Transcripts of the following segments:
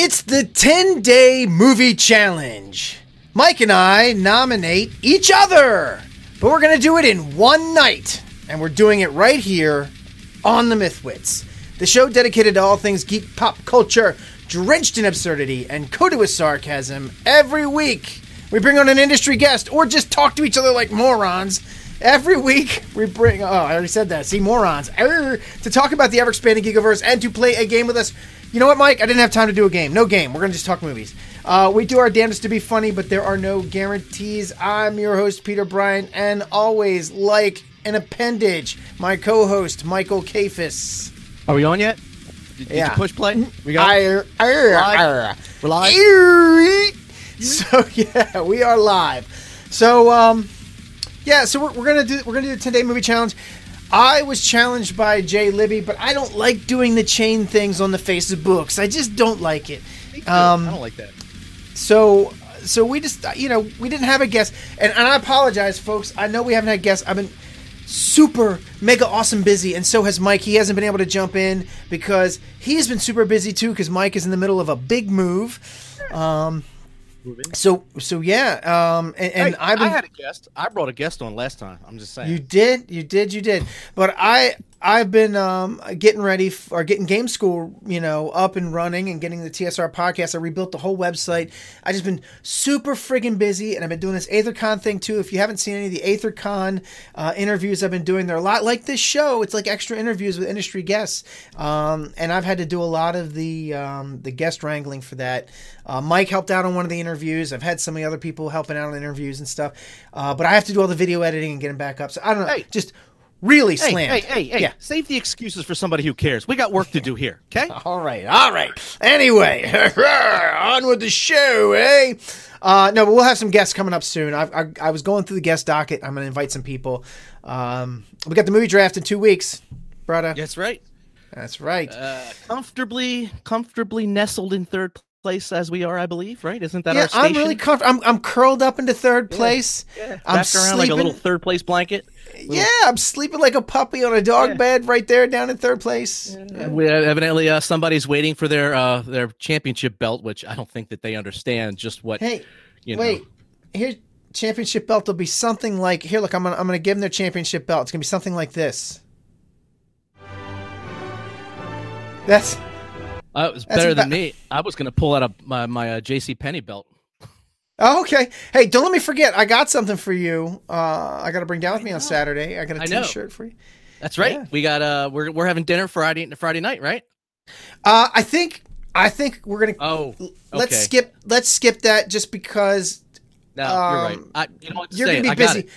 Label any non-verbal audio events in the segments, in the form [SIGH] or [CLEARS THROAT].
It's the 10 day movie challenge. Mike and I nominate each other, but we're going to do it in one night. And we're doing it right here on the Mythwits, the show dedicated to all things geek pop culture, drenched in absurdity and coated with sarcasm. Every week, we bring on an industry guest or just talk to each other like morons. Every week, we bring, oh, I already said that, see, morons, Err, to talk about the ever expanding Geekiverse and to play a game with us. You know what, Mike? I didn't have time to do a game. No game. We're going to just talk movies. Uh, we do our damnedest to be funny, but there are no guarantees. I'm your host, Peter Bryan, and always like an appendage, my co host, Michael Kafis. Are we on yet? Did, did Yeah. you push play? We got arr. We're live? Eerie. So [LAUGHS] yeah, we are live. So um, yeah, so we're, we're gonna do we're gonna do the ten day movie challenge. I was challenged by Jay Libby, but I don't like doing the chain things on the face of books. I just don't like it. Um, I don't like that. So so we just you know we didn't have a guest, and, and I apologize, folks. I know we haven't had guests. I've been super mega awesome busy, and so has Mike. He hasn't been able to jump in because he's been super busy too. Because Mike is in the middle of a big move. Um, so so yeah, um, and, and Hey, I've been I had a guest. I brought a guest on last time. I'm just saying. you did, you did, you did. But I, I've been um, getting ready f- or getting Game School, you know, up and running and getting the TSR podcast. I rebuilt the whole website. I just been super friggin' busy, and I've been doing this AetherCon thing too. If you haven't seen any of the AetherCon uh, interviews I've been doing, they're a lot like this show. It's like extra interviews with industry guests, um, and I've had to do a lot of the um, the guest wrangling for that. Uh, Mike helped out on one of the interviews. I've had some of the other people helping out on interviews and stuff, uh, but I have to do all the video editing and get them back up. So I don't know, Hey. just really hey, slammed. hey, hey, hey! Yeah. Save the excuses for somebody who cares. We got work to do here. Okay. [LAUGHS] All right, all right. Anyway, [LAUGHS] on with the show, eh? Uh, no, but we'll have some guests coming up soon. I, I, I was going through the guest docket. I'm going to invite some people. Um, we got the movie draft in two weeks, brother. That's right. That's right. Uh, comfortably, comfortably nestled in third place as we are, I believe. Right? Isn't that yeah, our station? I'm really comfortable. I'm, I'm curled up into third place. yeah. I'm Wrapped around like a little third place blanket. Yeah, I'm sleeping like a puppy on a dog Yeah. bed right there down in third place. We, evidently, uh, somebody's waiting for their uh, their championship belt, which I don't think that they understand just what. Hey, you know. wait. Here, championship belt will be something like here. Look, I'm gonna I'm gonna give them their championship belt. It's gonna be something like this. That's Uh, it was That's better than me. I was going to pull out a, my my uh, J.C. Penney belt. oh, okay. Hey, don't let me forget. I got something for you. Uh, I got to bring down with me on Saturday. I got a I know. T-shirt for you. That's right. Yeah. We got uh, we're we're having dinner Friday Friday night, right? Uh, I think I think we're gonna Oh, okay. let's skip let's skip that just because No, you're right. um, I, you know you're gonna be busy.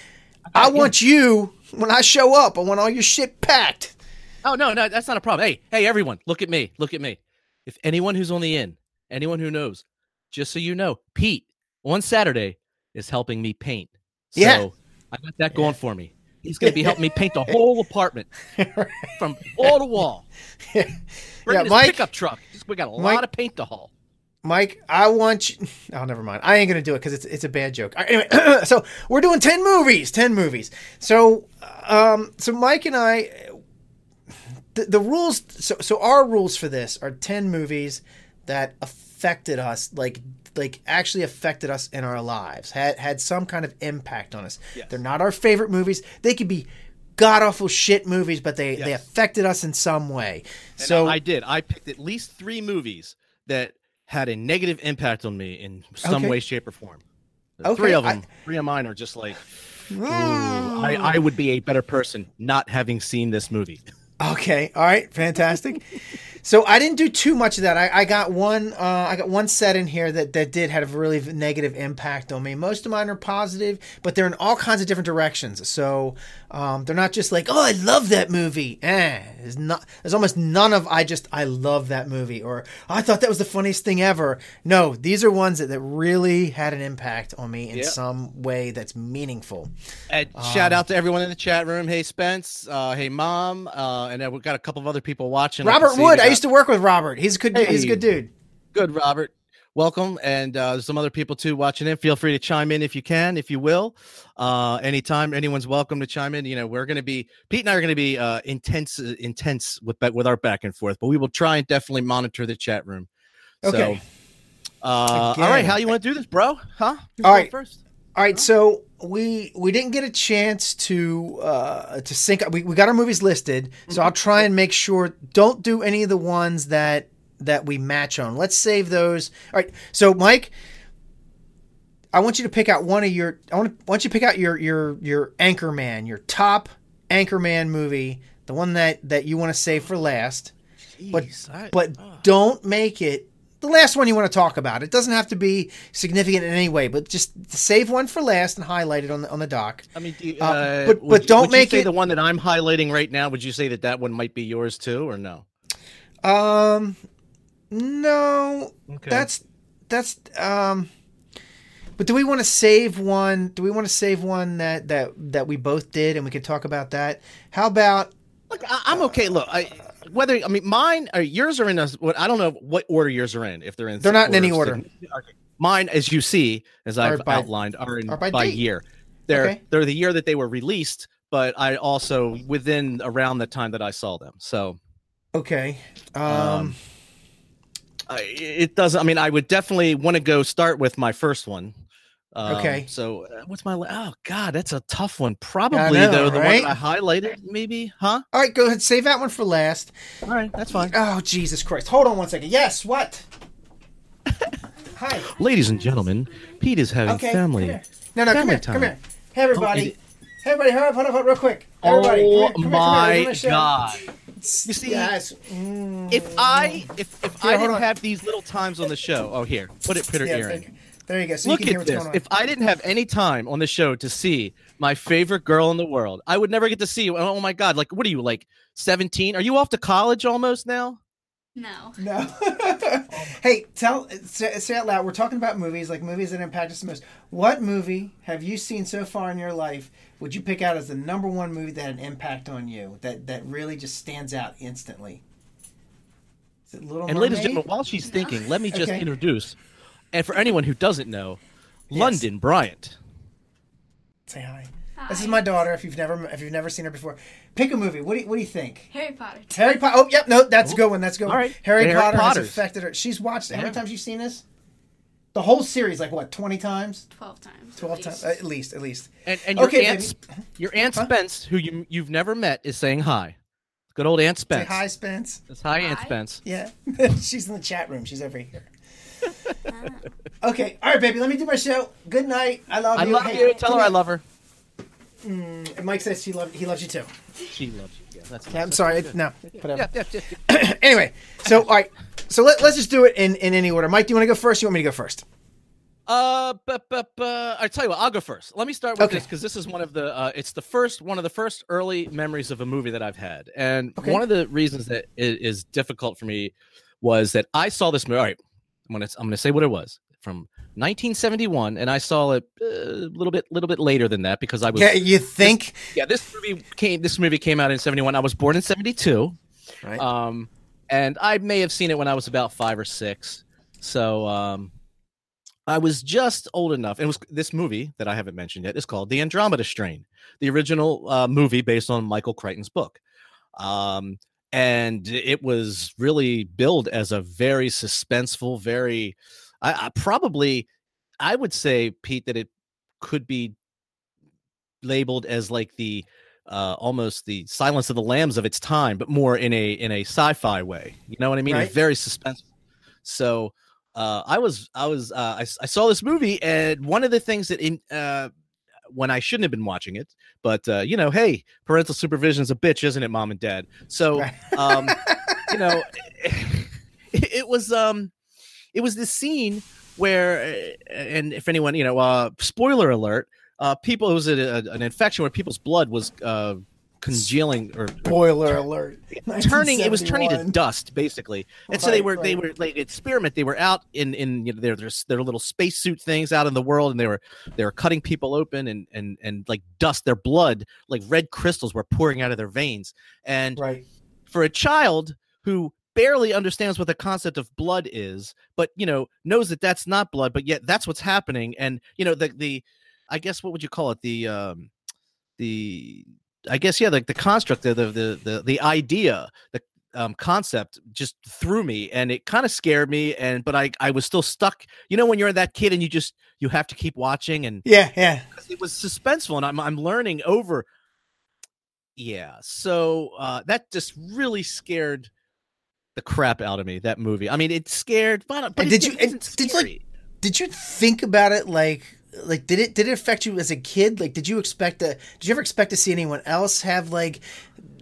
I, it, want you when I show up. I want all your shit packed. Oh no, no, that's not a problem. Hey, hey, everyone, look at me. Look at me. If anyone who's on the in, anyone who knows, just so you know, Pete on Saturday is helping me paint. So Yeah. I got that going for me. He's going [LAUGHS] to be helping me paint the whole apartment from wall to wall. Bringing [LAUGHS] Yeah, his Mike- pickup truck. We got a Mike- lot of paint to haul. Mike, I want you. [LAUGHS] Oh, never mind. I ain't gonna do it because it's it's a bad joke. Right, Anyway, [CLEARS THROAT] so we're doing ten movies. Ten movies. So, um, so Mike and I, the, the rules. So, so our rules for this are ten movies that affected us, like like actually affected us in our lives, had had some kind of impact on us. Yes. They're not our favorite movies. They could be god awful shit movies, but they they affected us in some way. And so I did. I picked at least three movies that had a negative impact on me in some Okay. way, shape, or form. Okay, Three of I- them. Three of mine are just like, hmm. ooh, I, I would be a better person not having seen this movie. [LAUGHS] Okay. All right. Fantastic. [LAUGHS] so I didn't do too much of that. I, I got one. Uh, I got one set in here that that did have a really negative impact on me. Most of mine are positive, but they're in all kinds of different directions. So um, they're not just like, oh, I love that movie. Eh. There's not. There's almost none of I just I love that movie or I thought that was the funniest thing ever. No, these are ones that, that really had an impact on me in Yep. some way that's meaningful. And shout out to everyone in the chat room. Hey, Spence. Uh, hey, Mom. Uh, and then we've got a couple of other people watching. Robert Wood. I used to work with Robert. He's a good. dude. He's a good dude. Good, Robert. Welcome, and uh, there's some other people too watching in. Feel free to chime in if you can, if you will. Uh, anytime, anyone's welcome to chime in. You know, we're going to be Pete and I are going to be uh, intense, intense with with our back and forth, but we will try and definitely monitor the chat room. Okay. So, uh, all right, how you want to do this, bro? Huh? Who's All right. First. All right, so we we didn't get a chance to uh to sync we, we got our movies listed, so I'll try and make sure don't do any of the ones that that we match on. Let's save those. All right. So Mike, I want you to pick out one of your I want to, want you to pick out your your your Anchorman, your top Anchorman movie, the one that that you want to save for last. But- I- But oh. don't make it the last one you want to talk about. It doesn't have to be significant in any way, but just save one for last and highlight it on the on the dock. I mean, do Uh, uh, but- but you- don't would you make say it- the one that I'm highlighting right now. Would you say that that one might be yours too, or no? Um, no, Okay. that's that's um. But do we want to save one? Do we want to save one that that that we both did, and we could talk about that? How about Look, I'm okay. Look, I whether I mean mine or yours are in a what I don't know what order yours are in. If they're in, They're not in any order. okay. Mine, as you see, as Are I've by- outlined, are in are by, by year. They're Okay. they're the year that they were released, but I also within around the time that I saw them. So okay? Um, Um, I, it doesn't. I mean, I would definitely want to go start with my first one. Um, Okay. So uh, what's my? Oh God, that's a tough one. Probably know, though the right? one I highlighted, maybe, huh? all right, go ahead. Save that one for last. All right, that's fine. Oh Jesus Christ! Hold on one second. Yes, what? Hi. Ladies and gentlemen, Pete is having Okay. family. Come here. No, no, come family here. Come here. Hey, everybody. it- hey, everybody, hurry up, hold up, hold up, real quick. Everybody, oh come here, come here, come here, my come here. God! You see, yes. Mm. If I if if Here, I didn't on. have these little times on the show, oh here, put it, put her yeah, ear there, you- go. So Look you can hear at what's this. going on. If I didn't have any time on the show to see my favorite girl in the world, I would never get to see you. Oh my God! Like, what are you like? Seventeen? Are you off to college almost now? No. No. [LAUGHS] hey, tell say, say out loud. We're talking about movies, like movies that impact us the most. What movie have you seen so far in your life? Would you pick out as the number one movie that had an impact on you? That that really just stands out instantly. Is it Little And Mermaid? ladies and gentlemen, while she's thinking, let me just Okay. introduce, and for anyone who doesn't know, Yes. London Bryant. say hi. Hi. This is my daughter. If you've never if you've never seen her before, pick a movie. What do you, what do you think? Harry Potter. Harry Potter. Oh, yep. No, that's a good one. That's a good. One. All right. Harry, Harry Potter has affected her. She's watched. How many times you've seen this? The whole series, like what, twenty times? 12 times. Twelve at times, at least, at least. And and your Okay, aunt, baby. Your aunt Huh? Spence, who you you've never met, is saying hi. Good old Aunt Say Spence. hi, Spence. Says hi, Aunt Spence. Yeah, [LAUGHS] she's in the chat room. She's over here. [LAUGHS] okay, all right, baby. Let me do my show. Good night. I love I you. I love Hey, you. Tell her I love her. And Mike says he love he loves you too. She loves you. Yeah, that's. Yeah, I'm sorry. good. No, whatever. Yeah, yeah, yeah, yeah. [CLEARS THROAT] anyway, so all right, so let, let's just do it in in any order. Mike, do you want to go first? You want me to go first? Uh, but but but I tell you what, I'll go first. Let me start with Okay. this because this is one of the uh, it's the first one of the first early memories of a movie that I've had, and Okay. one of the reasons that it is difficult for me was that I saw this movie. All right, I'm gonna I'm gonna say what it was from 1971, and I saw it uh, a little bit little bit later than that because I was Yeah, you think? yeah this movie came this movie came out in 71. I was born in 72. Right. Um, and I may have seen it when I was about five or six. So um, I was just old enough. It was this movie that I haven't mentioned yet is called The Andromeda Strain, the original uh, movie based on Michael Crichton's book. Um, and it was really billed as a very suspenseful, very, I, I probably, I would say, Pete, that it could be labeled as like the uh, almost the Silence of the Lambs of its time, but more in a in a sci-fi way. You know what I mean? Right. very suspenseful. So uh, I was I was uh, I, I saw this movie, and one of the things that in uh, when I shouldn't have been watching it, but uh, you know, hey, parental supervision's a bitch, isn't it, mom and dad? So um, you know, [LAUGHS] [LAUGHS] it, it was um, it was this scene where, uh, and if anyone, you know, uh, spoiler alert, uh, people it was a, a- an infection where people's blood was uh, congealing or, or Boiler alert. turning it was turning to dust basically. And so they Right, were they were like experiment they were out in in you know their their, their little spacesuit things out in the world and they were they were cutting people open and and and like dust their blood like red crystals were pouring out of their veins. And Right. for a child who barely understands what the concept of blood is but you know knows that that's not blood but yet that's what's happening and you know the the i guess what would you call it? The um the i guess yeah like the construct the the the the, idea the um, concept just threw me and it kind of scared me and but I I was still stuck. You know when you're that kid and you just you have to keep watching and yeah, yeah. It was suspenseful and I'm I'm learning over yeah. So uh that just really scared the crap out of me that movie. I mean, it scared but, but did you and did like did you think about it like like did it did it affect you as a kid like did you expect to did you ever expect to see anyone else have like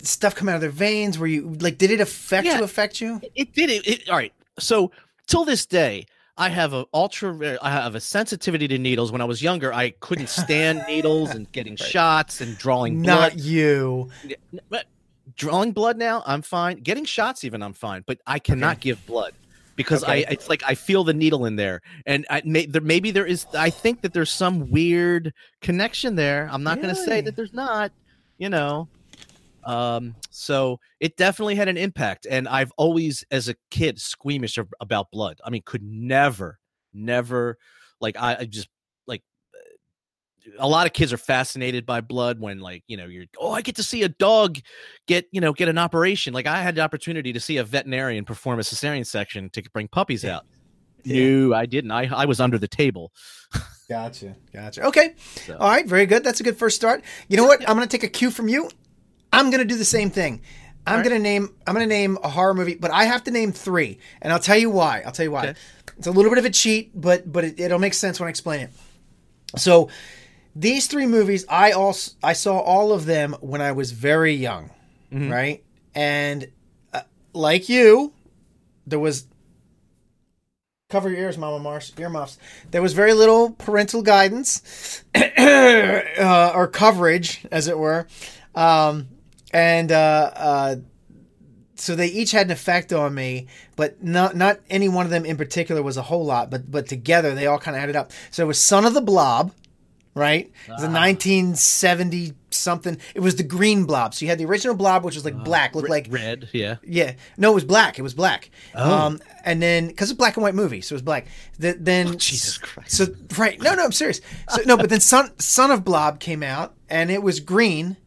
stuff come out of their veins were you like did it affect yeah, you affect you it did it, it all right so till this day I have a ultra. I have a sensitivity to needles. When I was younger, I couldn't stand [LAUGHS] needles and getting right. shots and drawing. Blood. Not you. But drawing blood now, I'm fine. Getting shots, even I'm fine. But I cannot okay. give blood because okay. I it's like I feel the needle in there, and I may, there maybe there is. I think that there's some weird connection there. I'm not really? going to say that there's not. You know, um, so it definitely had an impact, and I've always, as a kid, squeamish about blood. I mean, could never, never, like I, I just a lot of kids are fascinated by blood when like you know you're oh i get to see a dog get you know get an operation. Like i had the opportunity to see a veterinarian perform a cesarean section to bring puppies out. Yeah. no i didn't. I i was under the table. Gotcha gotcha. [LAUGHS] Okay. So. all right very good. That's a good first start. You know what? i'm gonna take a cue from you. I'm gonna do the same thing. I'm right. gonna name i'm gonna name a horror movie but i have to name three and i'll tell you why. I'll tell you why. Okay. it's a little bit of a cheat but but it, it'll make sense when i explain it. So these three movies, I also I saw all of them when I was very young, mm-hmm. right? And uh, like you, there was cover your ears, Mama Marsh, earmuffs. There was very little parental guidance [COUGHS] uh, or coverage, as it were, um, and uh, uh, so they each had an effect on me, but not not any one of them in particular was a whole lot, but but together they all kind of added up. So it was Son of the Blob right? It was a 1970 something. It was the green blob. So you had the original blob, which was like uh, black, looked like red. Yeah, yeah. No, it was black. It was black. Oh. Um, and then because it's black and white movie, so it was black. The, then oh, Jesus Christ. So right, no, no, I'm serious. So no, but then Son Son of Blob came out, and it was green.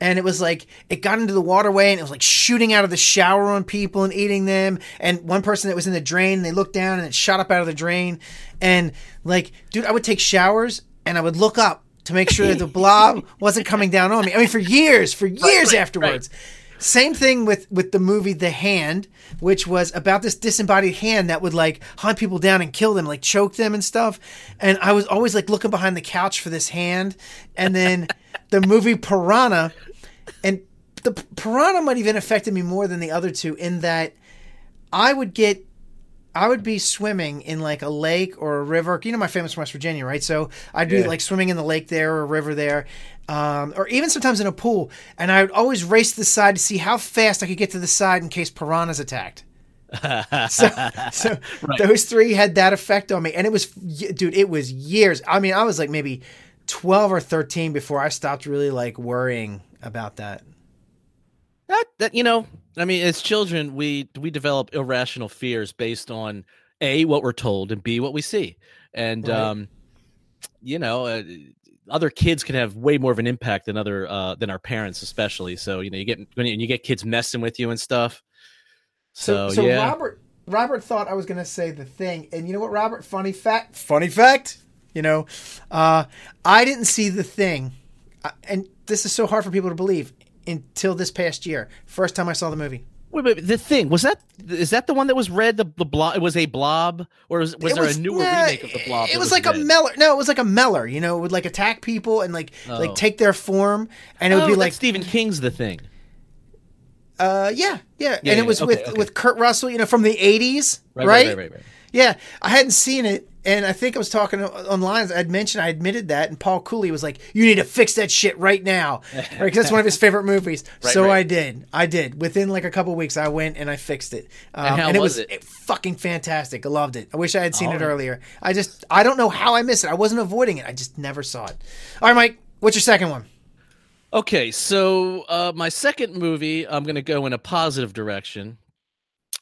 And it was like it got into the waterway and it was like shooting out of the shower on people and eating them. And one person that was in the drain, they looked down and it shot up out of the drain. And like, dude, I would take showers and I would look up to make sure that the [LAUGHS] blob wasn't coming down on me. I mean, for years, for years right, right, afterwards. Right. Same thing with with the movie The Hand, which was about this disembodied hand that would like hunt people down and kill them, like choke them and stuff. And I was always like looking behind the couch for this hand. And then [LAUGHS] the movie Piranha, and the Piranha might even affected me more than the other two in that I would get I would be swimming in like a lake or a river. You know, my family's from West Virginia, right? So I'd be yeah. like swimming in the lake there or a river there, um, or even sometimes in a pool. And I would always race to the side to see how fast I could get to the side in case piranhas attacked. [LAUGHS] so, so right. those three had that effect on me, and it was, dude, it was years. I mean, I was like maybe twelve or thirteen before I stopped really like worrying about that. That that you know, I mean, as children, we we develop irrational fears based on a what we're told and b what we see, and right. um, you know, uh, other kids can have way more of an impact than other uh, than our parents, especially. So you know, you get when you, you get kids messing with you and stuff. So, so, so yeah. Robert Robert thought I was going to say the thing, and you know what, Robert? Funny fact. Funny fact. You know, uh, I didn't see the thing, uh, and this is so hard for people to believe until this past year. First time I saw the movie. Wait, wait, the thing was that is that the one that was red? The, the blob. It was a blob, or was, was there was, a newer nah, remake of the blob? It was, was like red? a meller. No, it was like a meller. You know, it would like attack people and like oh. like take their form, and it would oh, be like Stephen King's The Thing. Uh, yeah, yeah, yeah and it was okay, with okay. with Kurt Russell. You know, from the eighties, right right, right, right, right. Yeah, I hadn't seen it, and I think I was talking online. I'd mentioned, I admitted that, and Paul Cooley was like, "You need to fix that shit right now," [LAUGHS] right? Because that's one of his favorite movies. right, so right. I did. I did. Within like a couple weeks, I went and I fixed it. Um, and, and, it was, it? fucking fantastic. I loved it. I wish I had seen oh. it earlier. I just, I don't know how I missed it. I wasn't avoiding it. I just never saw it. All right, Mike. What's your second one? Okay, so uh, my second movie, I'm going to go in a positive direction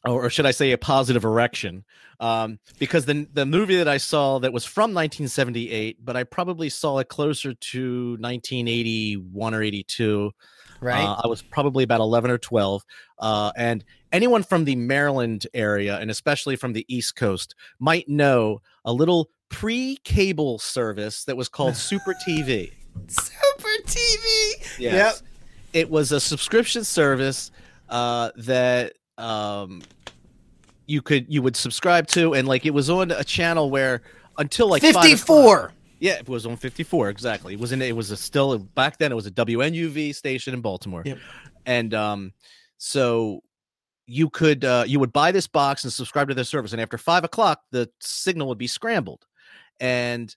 or should I say a positive erection? Um, because the the movie that I saw that was from 1978, but I probably saw it closer to 1981 or 82, Right. Uh, I was probably about 11 or 12. Uh, and anyone from the Maryland area, and especially from the East Coast, might know a little pre cable service that was called [LAUGHS] Super TV. Super TV. Yes. It was a subscription service uh, that um, you could you would subscribe to, and like it was on a channel where until like five 54. yeah, it was on 54 exactly. It was in it was a still back then it was a WNUV station in Baltimore. Yep. And um so you could uh you would buy this box and subscribe to their service and after 5 o'clock the signal would be scrambled and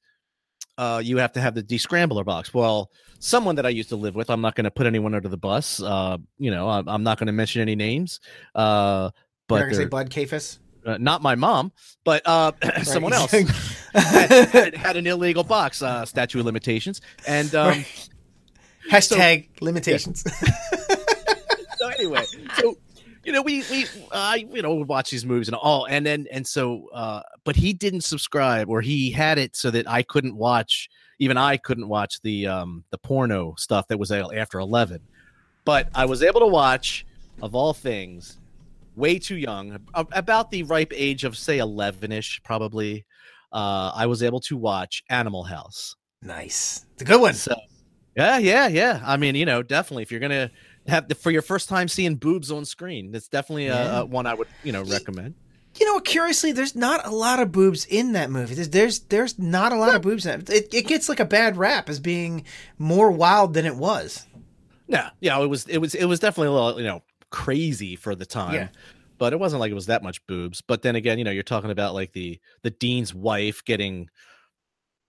uh you have to have the descrambler box. Well, someone that I used to live with, I'm not going to put anyone under the bus. Uh you know, I'm, I'm not going to mention any names. Uh But You're gonna say Bud Cafus? uh, not my mom, but uh [CLEARS THROAT] someone else [LAUGHS] had, had, had an illegal box uh statute of limitations and um Right. Hashtag limitations. so anyway so you know we we i you know would watch these movies and all and then and so uh but he didn't subscribe or he had it so that i couldn't watch even i couldn't watch the um the porno stuff that was after 11 but i was able to watch of all things way too young about the ripe age of say 11ish probably uh i was able to watch animal house nice. It's a good one. so, yeah, yeah, yeah. I mean, you know, definitely if you're gonna have the, for your first time seeing boobs on screen, that's definitely a, Yeah. a one I would you know recommend. You know, curiously, there's not a lot of boobs in that movie. There's there's, there's not a lot of boobs in it. it. It gets like a bad rap as being more wild than it was. Yeah, yeah, it was it was it was definitely a little you know crazy for the time. Yeah. But it wasn't like it was that much boobs. But then again, you know, you're talking about like the the dean's wife getting,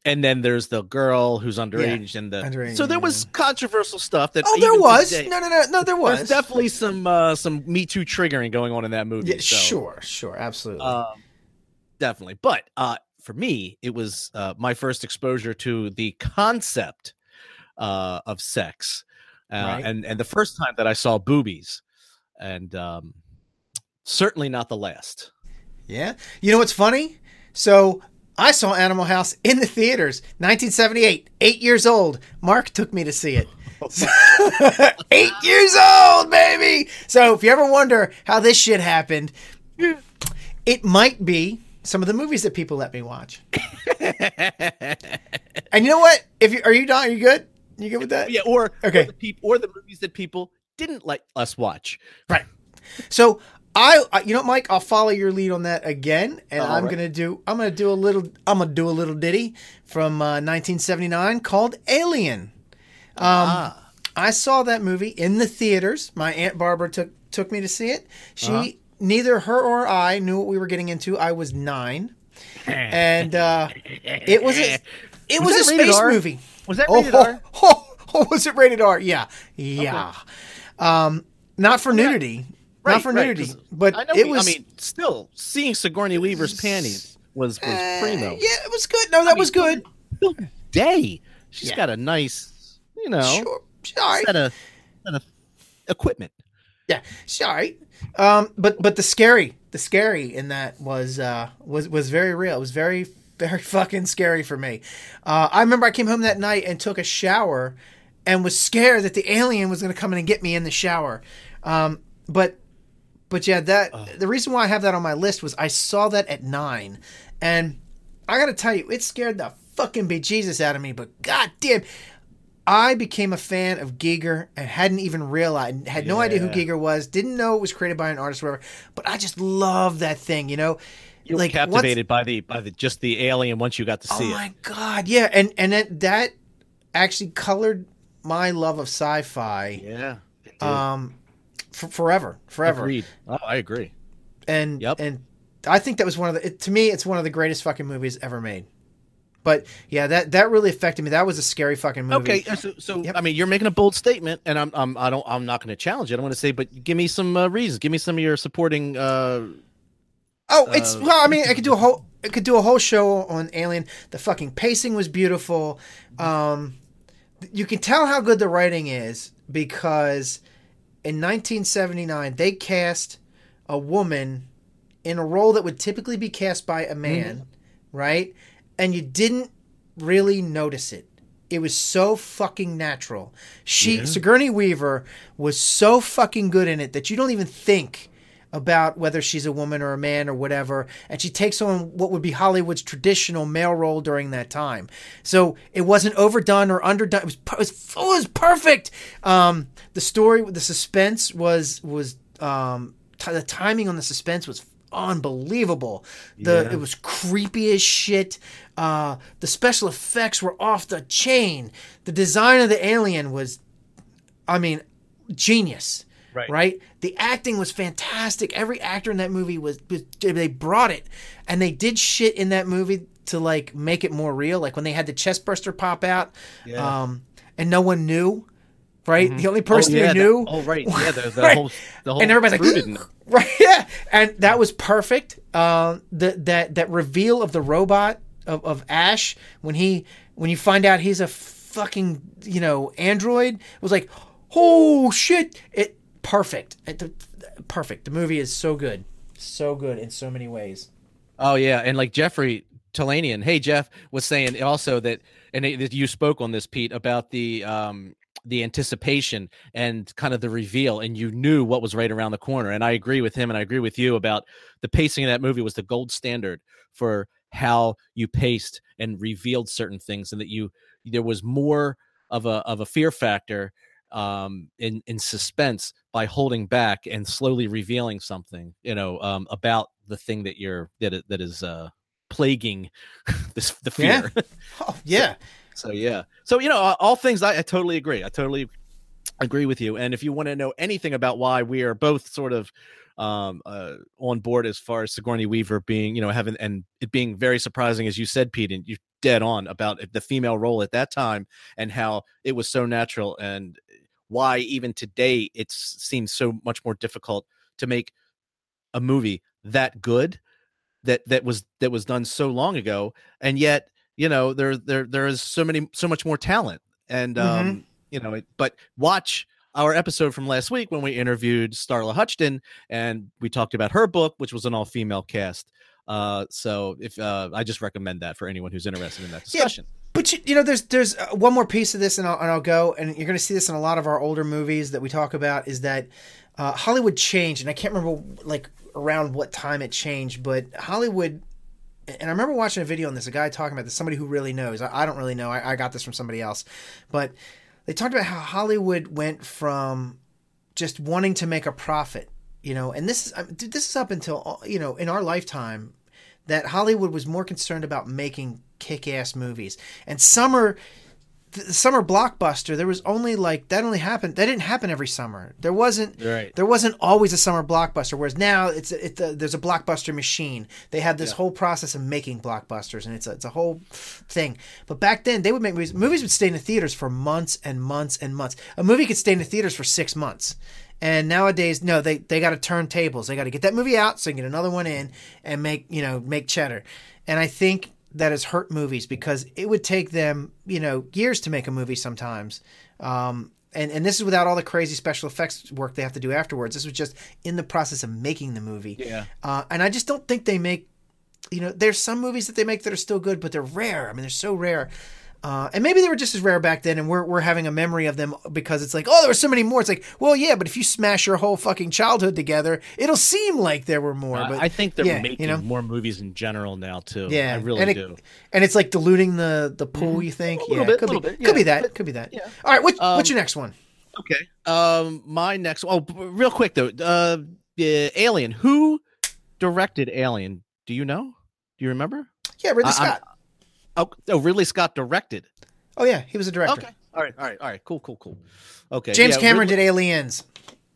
and then there's the girl who's underage, and the underage, so there was controversial stuff that Oh, there was. today- No, no, no, no. There was There's definitely some uh some Me Too triggering going on in that movie. Yeah, so. sure, sure, absolutely. um, definitely but uh for me it was uh my first exposure to the concept uh of sex uh, Right. and and the first time that i saw boobies and um certainly not the last yeah. You know what's funny? So I saw Animal House in the theaters, 1978. Eight years old. Mark took me to see it. [LAUGHS] Eight years old, baby. So if you ever wonder how this shit happened, it might be some of the movies that people let me watch. And you know what? If you are you done? Are you good? You good with that? yeah or Okay. or the, peop- or the movies that people didn't let us watch Right. So I, I- you know, Mike, I'll follow your lead on that again, and All I'm right. gonna do, I'm gonna do a little, I'm gonna do a little ditty from uh, 1979 called Alien. Um, ah I saw that movie in the theaters. My aunt Barbara took took me to see it. She, Uh-huh. neither her or I knew what we were getting into. I was nine, and uh, it was a, it was, Was a space R? movie. was that Oh, rated R? [LAUGHS] oh, oh, was it rated R? Yeah, yeah. Um, not for nudity, not for right, nudity, but I know it was. i mean still seeing sigourney weaver's panties was was uh, primo yeah, it was good. No, that was good. Day. She's Yeah. got a nice, you know, Sure, right. set of, set of equipment. Yeah, sorry. Um, but but the scary, the scary in that was uh was was very real. It was very very [LAUGHS] fucking scary for me. Uh, I remember I came home that night and took a shower, and was scared that the alien was going to come in and get me in the shower. Um, but but yeah, that the reason why I have that on my list was I saw that at nine, and I got to tell you, it scared the fucking bejesus out of me. But goddamn. I became a fan of Giger and hadn't even realized, had no idea who Giger was, didn't know it was created by an artist or whatever, but I just love that thing, you know? You were Like, captivated by the by the just the alien once you got to see it. Oh my it. god, yeah, and and that, that actually colored my love of sci-fi Yeah. um f- forever, forever. Agreed. Oh, I agree. And Yep. and I think that was one of the it, to me it's one of the greatest fucking movies ever made. But yeah, that that really affected me. That was a scary fucking movie. Okay, uh, so, so Yep. I mean, you're making a bold statement, and I'm, I'm I don't I'm not going to challenge it. I'm going to say, but give me some uh, reasons. Give me some of your supporting. Uh, Oh, it's Uh, well. I mean, I could do a whole. I could do a whole show on Alien. The fucking pacing was beautiful. Um, you can tell how good the writing is because in 1979 they cast a woman in a role that would typically be cast by a man, mm-hmm. right? And you didn't really notice it. it was so fucking natural. She Yeah. Sigourney Weaver was so fucking good in it that you don't even think about whether she's a woman or a man or whatever, and she takes on what would be Hollywood's traditional male role during that time. So it wasn't overdone or underdone. It was it was, it was perfect. Um, the story, the suspense was was um, t- the timing on the suspense was unbelievable. The Yeah. it was creepy as shit. Uh, the special effects were off the chain. The design of the alien was, I mean, genius. Right. Right. The acting was fantastic. Every actor in that movie was, was they brought it, and they did shit in that movie to like make it more real. Like when they had the chest burster pop out, Yeah. um, and no one knew. Right. The only Oh, person yeah, who knew. oh, right. Yeah, the, [LAUGHS] the Right. whole, the whole and everybody's like, in it. [LAUGHS] right, yeah, and that was perfect. Uh, the, that that reveal of the robot of, of Ash when he when you find out he's a fucking you know android was like, oh shit! It perfect, perfect. The movie is so good, so good in so many ways. Oh yeah, and like Jeffrey Talanian, hey Jeff was saying also that, and you spoke on this, Pete, about the um the anticipation and kind of the reveal, and you knew what was right around the corner. And I agree with him, and I agree with you about the pacing of that movie was the gold standard for how you paced and revealed certain things, and that you there was more of a of a fear factor um in in suspense by holding back and slowly revealing something you know um about the thing that you're that that is uh plaguing [LAUGHS] this the Yeah. fear. [LAUGHS] Oh yeah, so yeah. So you know all- all things I, I totally agree. I totally agree with you. And if you want to know anything about why we are both sort of um uh on board as far as sigourney weaver being you know having and it being very surprising as you said pete and you dead on about the female role at that time and how it was so natural and why even today it seems so much more difficult to make a movie that good that that was that was done so long ago and yet you know there there there is so many so much more talent and um you know it, but watch our episode from last week when we interviewed Starla Huchton and we talked about her book which was an all female cast uh so if uh I just recommend that for anyone who's interested in that discussion. But you, you know, there's there's uh, one more piece of this, and I'll, and I'll go, and you're going to see this in a lot of our older movies that we talk about. Is that uh, Hollywood changed, and I can't remember like around what time it changed, but Hollywood. And I remember watching a video on this, a guy talking about this, somebody who really knows. I, I don't really know. I, I got this from somebody else, but they talked about how Hollywood went from just wanting to make a profit, you know, and this is this is up until you know in our lifetime that Hollywood was more concerned about making kick-ass movies. And summer the summer blockbuster, there was only like that only happened that didn't happen every summer. There wasn't Right. there wasn't always a summer blockbuster whereas now it's it's a, there's a blockbuster machine. They have this Yeah. whole process of making blockbusters and it's a, it's a whole thing. But back then they would make movies movies would stay in the theaters for months and months and months. A movie could stay in the theaters for 6 months. And nowadays, no, they they got to turn tables. They got to get that movie out so they can get another one in and make you know make cheddar. And I think that has hurt movies because it would take them you know years to make a movie sometimes. Um, and and this is without all the crazy special effects work they have to do afterwards. This was just in the process of making the movie. Yeah. Uh, and I just don't think they make. You know, there's some movies that they make that are still good, but they're rare. I mean, they're so rare. Uh, and maybe they were just as rare back then, and we're, we're having a memory of them because it's like, oh, there were so many more. It's like, well, yeah, but if you smash your whole fucking childhood together, it'll seem like there were more. I- But I think they're yeah, making you know? more movies in general now too. Yeah, I really and it- do. and it's like diluting the the pool. You think? Mm-hmm. A little yeah, bit, could be, little bit, could be yeah. that. Could be that. Yeah. All right, what, Um, what's your next one? Okay. Um, my next. Oh, real quick though. Uh, uh, Alien. Who directed Alien? Do you know? Do you remember? Yeah, Ridley I- I'm- Scott. Oh, oh, Ridley Scott directed. Oh yeah, he was a director. Okay. All right. All right. All right. Cool. Cool. Cool. Okay. James yeah, Cameron Ridley- did Aliens.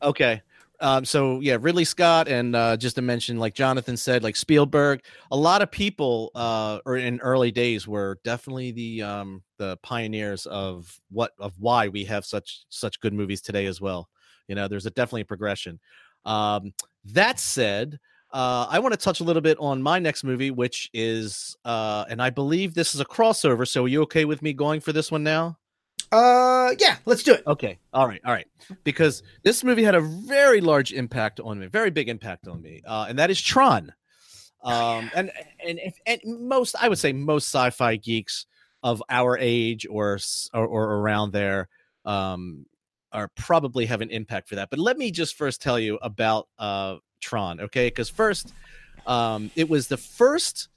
Okay. Um, so yeah, Ridley Scott and uh, just to mention, like Jonathan said, like Spielberg, a lot of people uh, or in early days were definitely the um, the pioneers of what of why we have such such good movies today as well. You know, there's a definitely a progression. Um, that said, uh, I want to touch a little bit on my next movie, which is, uh, and I believe this is a crossover. So, are you okay with me going for this one now? Uh, yeah, let's do it. Okay. All right. All right. Because this movie had a very large impact on me, very big impact on me, uh, and that is Tron. Um, and and if and most, I would say most sci-fi geeks of our age or or, or around there um, are probably have an impact for that. But let me just first tell you about uh, Tron, okay? Because first, um, it was the first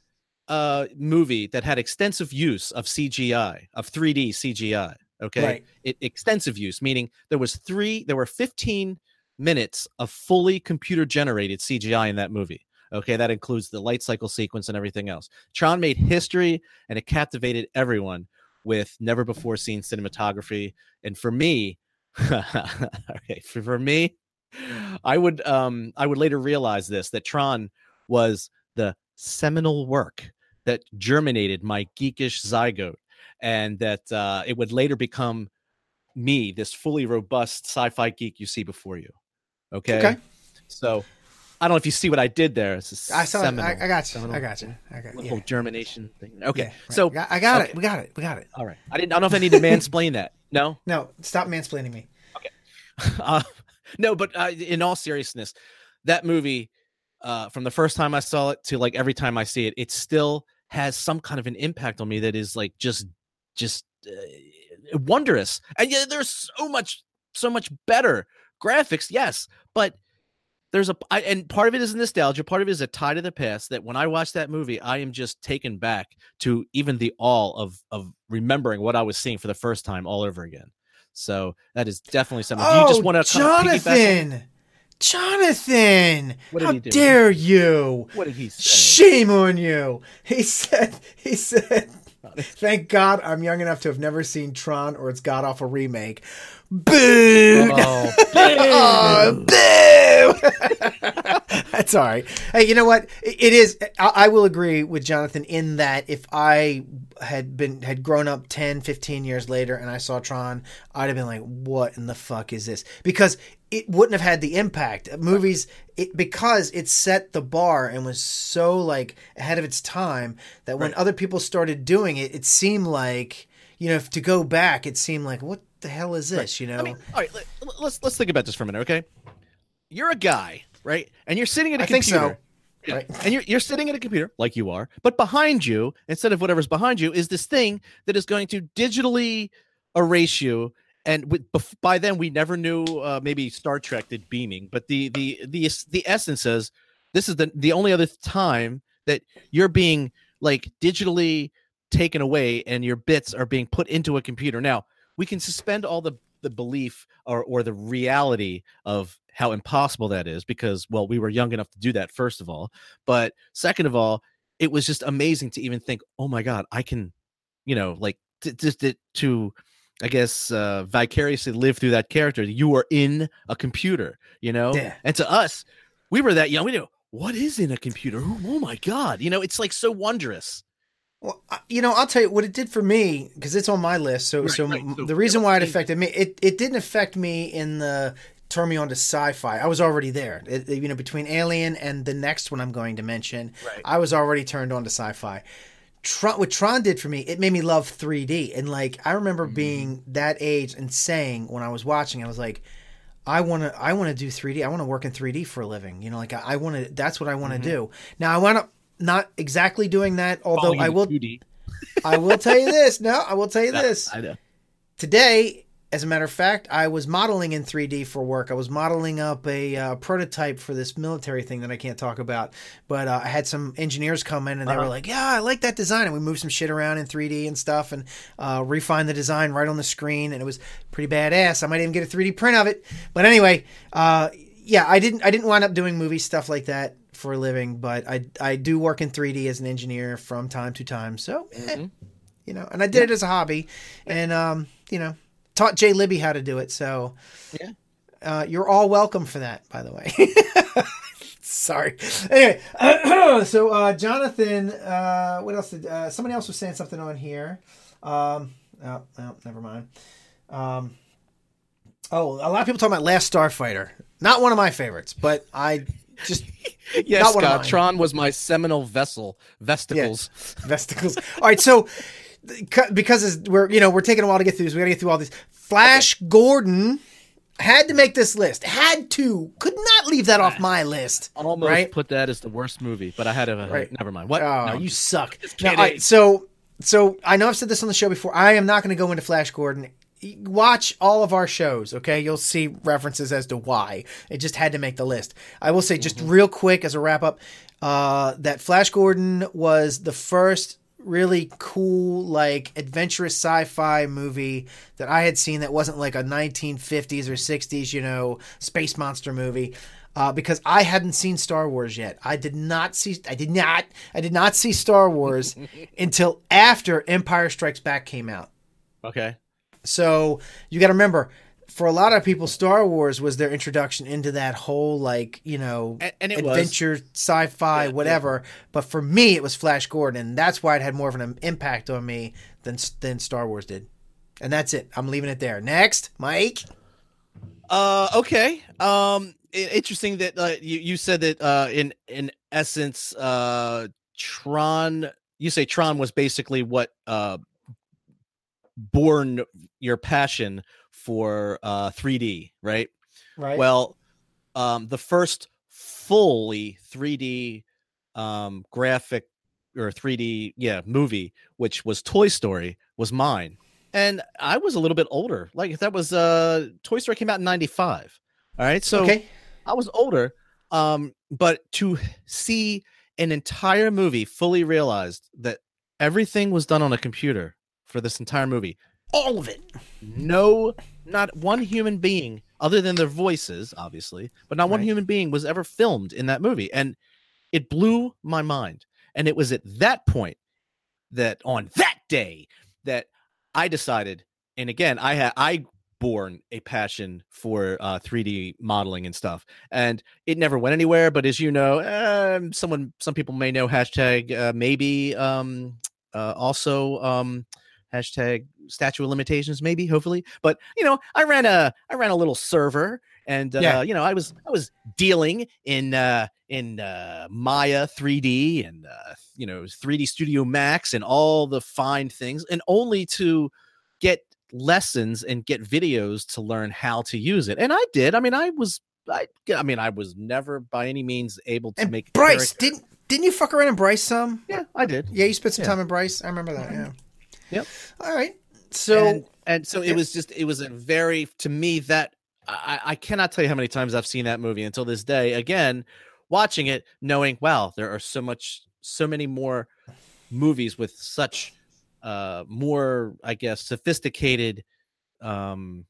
uh, movie that had extensive use of CGI, of 3D CGI. Okay, Right. it extensive use, meaning there was three, there were 15 minutes of fully computer generated CGI in that movie. Okay, that includes the light cycle sequence and everything else. Tron made history and it captivated everyone with never before seen cinematography. And for me, [LAUGHS] okay, for, for me, I would um I would later realize this that Tron was the seminal work that germinated my geekish zygote and that uh, it would later become me, this fully robust sci-fi geek you see before you. Okay. Okay. So I don't know if you see what I did there. It's a I saw. seminal- I, I got you. seminal I got you. I got Little yeah. germination thing. Okay. Yeah, right. So I got, I got okay. it. We got it. We got it. all right. I didn't. I don't know if I need to mansplain that. No. No, stop mansplaining me. [LAUGHS] uh, no, but uh, in all seriousness, that movie, uh, from the first time I saw it to like every time I see it, it still has some kind of an impact on me that is like just, just uh, wondrous. And yeah, there's so much, so much better graphics, yes, but there's a I, and part of it is nostalgia, part of it is a tie to the past. That when I watch that movie, I am just taken back to even the all of of remembering what I was seeing for the first time all over again. So that is definitely something. Do you just Oh, want to Jonathan? Jonathan, What how dare you? What did he say? Shame on you. He said, he said, [LAUGHS] thank God I'm young enough to have never seen Tron or its god awful remake. Boo! Oh, [LAUGHS] Oh, boo! [LAUGHS] [LAUGHS] That's all right. Hey, you know what? It is. I, will agree with Jonathan in that if I had been had grown up 10, 15 years later and I saw Tron, I'd have been like, "What in the fuck is this?" Because it wouldn't have had the impact. Movies, it because it set the bar and was so like ahead of its time that when other people started doing it, it seemed like you know, if to go back, it seemed like, "What the hell is this?" You know. I mean, all right. Let, let's let's think about this for a minute, okay? You're a guy, right? And you're sitting at a I think computer. so. Right. And you're you're sitting at a computer like you are, but behind you, instead of whatever's behind you, is this thing that is going to digitally erase you. And with, bef- by then, we never knew. Uh, maybe Star Trek did beaming, but the the the the essence is this is the the only other time that you're being like digitally taken away, and your bits are being put into a computer. Now we can suspend all the the belief or or the reality of how impossible that is because well we were young enough to do that first of all. But second of all it was just amazing to even think oh my god i can you know like just to, to i guess uh vicariously live through that character. You were in a computer you know? Yeah. and to us we were that young we knew what is in a computer? Oh my god you know? It's like so wondrous Well, you know, I'll tell you what it did for me because it's on my list. So, Right, so, right. So, the reason why it affected me, it, it didn't affect me in the turn me on to sci-fi. I was already there. It- you know, between Alien and the next one I'm going to mention, Right. I was already turned on to sci-fi. Tron, what Tron did for me, it made me love 3D. And like, I remember Mm-hmm. being that age and saying when I was watching, I was like, I want to, I want to do 3D. I want to work in 3D for a living. You know, like I, I want to, that's what I want to Mm-hmm. do. Now I want up not exactly doing that, although Falling I will 2D. I will tell you this. No, I will tell you [LAUGHS] this. I know. Today, as a matter of fact, I was modeling in 3D for work. I was modeling up a uh, prototype for this military thing that I can't talk about. But uh, I had some engineers come in and they were Uh-huh. like, "Yeah, I like that design." And we moved some shit around in 3D and stuff, and uh, refined the design right on the screen, and it was pretty badass. I might even get a 3D print of it. But anyway, uh, yeah, I didn't. I didn't wind up doing movie stuff like that for a living, but I I do work in 3D as an engineer from time to time. So. eh, Mhm. you know, and I did it as a hobby, and um, you know, taught Jay Libby how to do it. So, Yeah. uh, you're all welcome for that, by the way. [LAUGHS] Sorry. Anyway, [CLEARS THROAT] so uh, Jonathan, uh, what else? Did, uh, somebody else was saying something on here. Um, oh, oh, never mind. Um, oh, a lot of people talking about Last Starfighter. Not one of my favorites, but I just [LAUGHS] Yes, Scott. Tron was my seminal vessel, vesticles. vesticles. All right, so because we're you know we're taking a while to get through this, we got to get through all these. Flash Gordon had to make this list. Had to. Could not leave that off ah. my list. Almost Right? put that as the worst movie, but I had to. Right. Never mind. What? Oh, No, you suck. Now, so so I know I've said this on the show before. I am not going to go into Flash Gordon. Watch all of our shows, okay? You'll see references as to why. It just had to make the list. I will say, just mm-hmm. real quick as a wrap up, uh, that Flash Gordon was the first really cool, like adventurous sci-fi movie that I had seen that wasn't like a 1950s or 60s, you know, space monster movie. Uh, because I hadn't seen Star Wars yet. I did not see. I did not. I did not see Star Wars [LAUGHS] until after Empire Strikes Back came out. Okay. So you got to remember, for a lot of people, Star Wars was their introduction into that whole like you know and, and adventure, was. sci-fi, yeah, whatever. Yeah. But for me, it was Flash Gordon, and that's why it had more of an impact on me than than Star Wars did. And that's it. I'm leaving it there. Next, Mike. Uh, okay. Um, interesting that uh, you you said that uh, in in essence, uh, Tron. You say Tron was basically what uh, born your passion for uh 3D, right? Right. Well, um the first fully 3D um graphic or 3D yeah movie which was Toy Story was mine. And I was a little bit older. Like that was uh Toy Story came out in 95. All right? So okay. I was older um but to see an entire movie fully realized that everything was done on a computer for this entire movie all of it. No, not one human being, other than their voices, obviously, but not one human being was ever filmed in that movie. And it blew my mind. And it was at that point that on that day that I decided, and again, I had I born a passion for uh, 3D modeling and stuff, and it never went anywhere. But as you know, um, someone, some people may know hashtag uh, maybe um, uh, also um, hashtag statute of limitations maybe hopefully but you know i ran a i ran a little server and uh, yeah. you know i was i was dealing in uh in uh maya 3d and uh you know 3d studio max and all the fine things and only to get lessons and get videos to learn how to use it and i did i mean i was i i mean i was never by any means able to and make bryce didn't didn't you fuck around in bryce some? Yeah i did. Yeah you spent some yeah. time in bryce? I remember that yeah Yep. All right. So and, and so it was just it was a very to me that I, I cannot tell you how many times I've seen that movie until this day. Again, watching it, knowing wow, there are so much so many more movies with such uh more, I guess, sophisticated um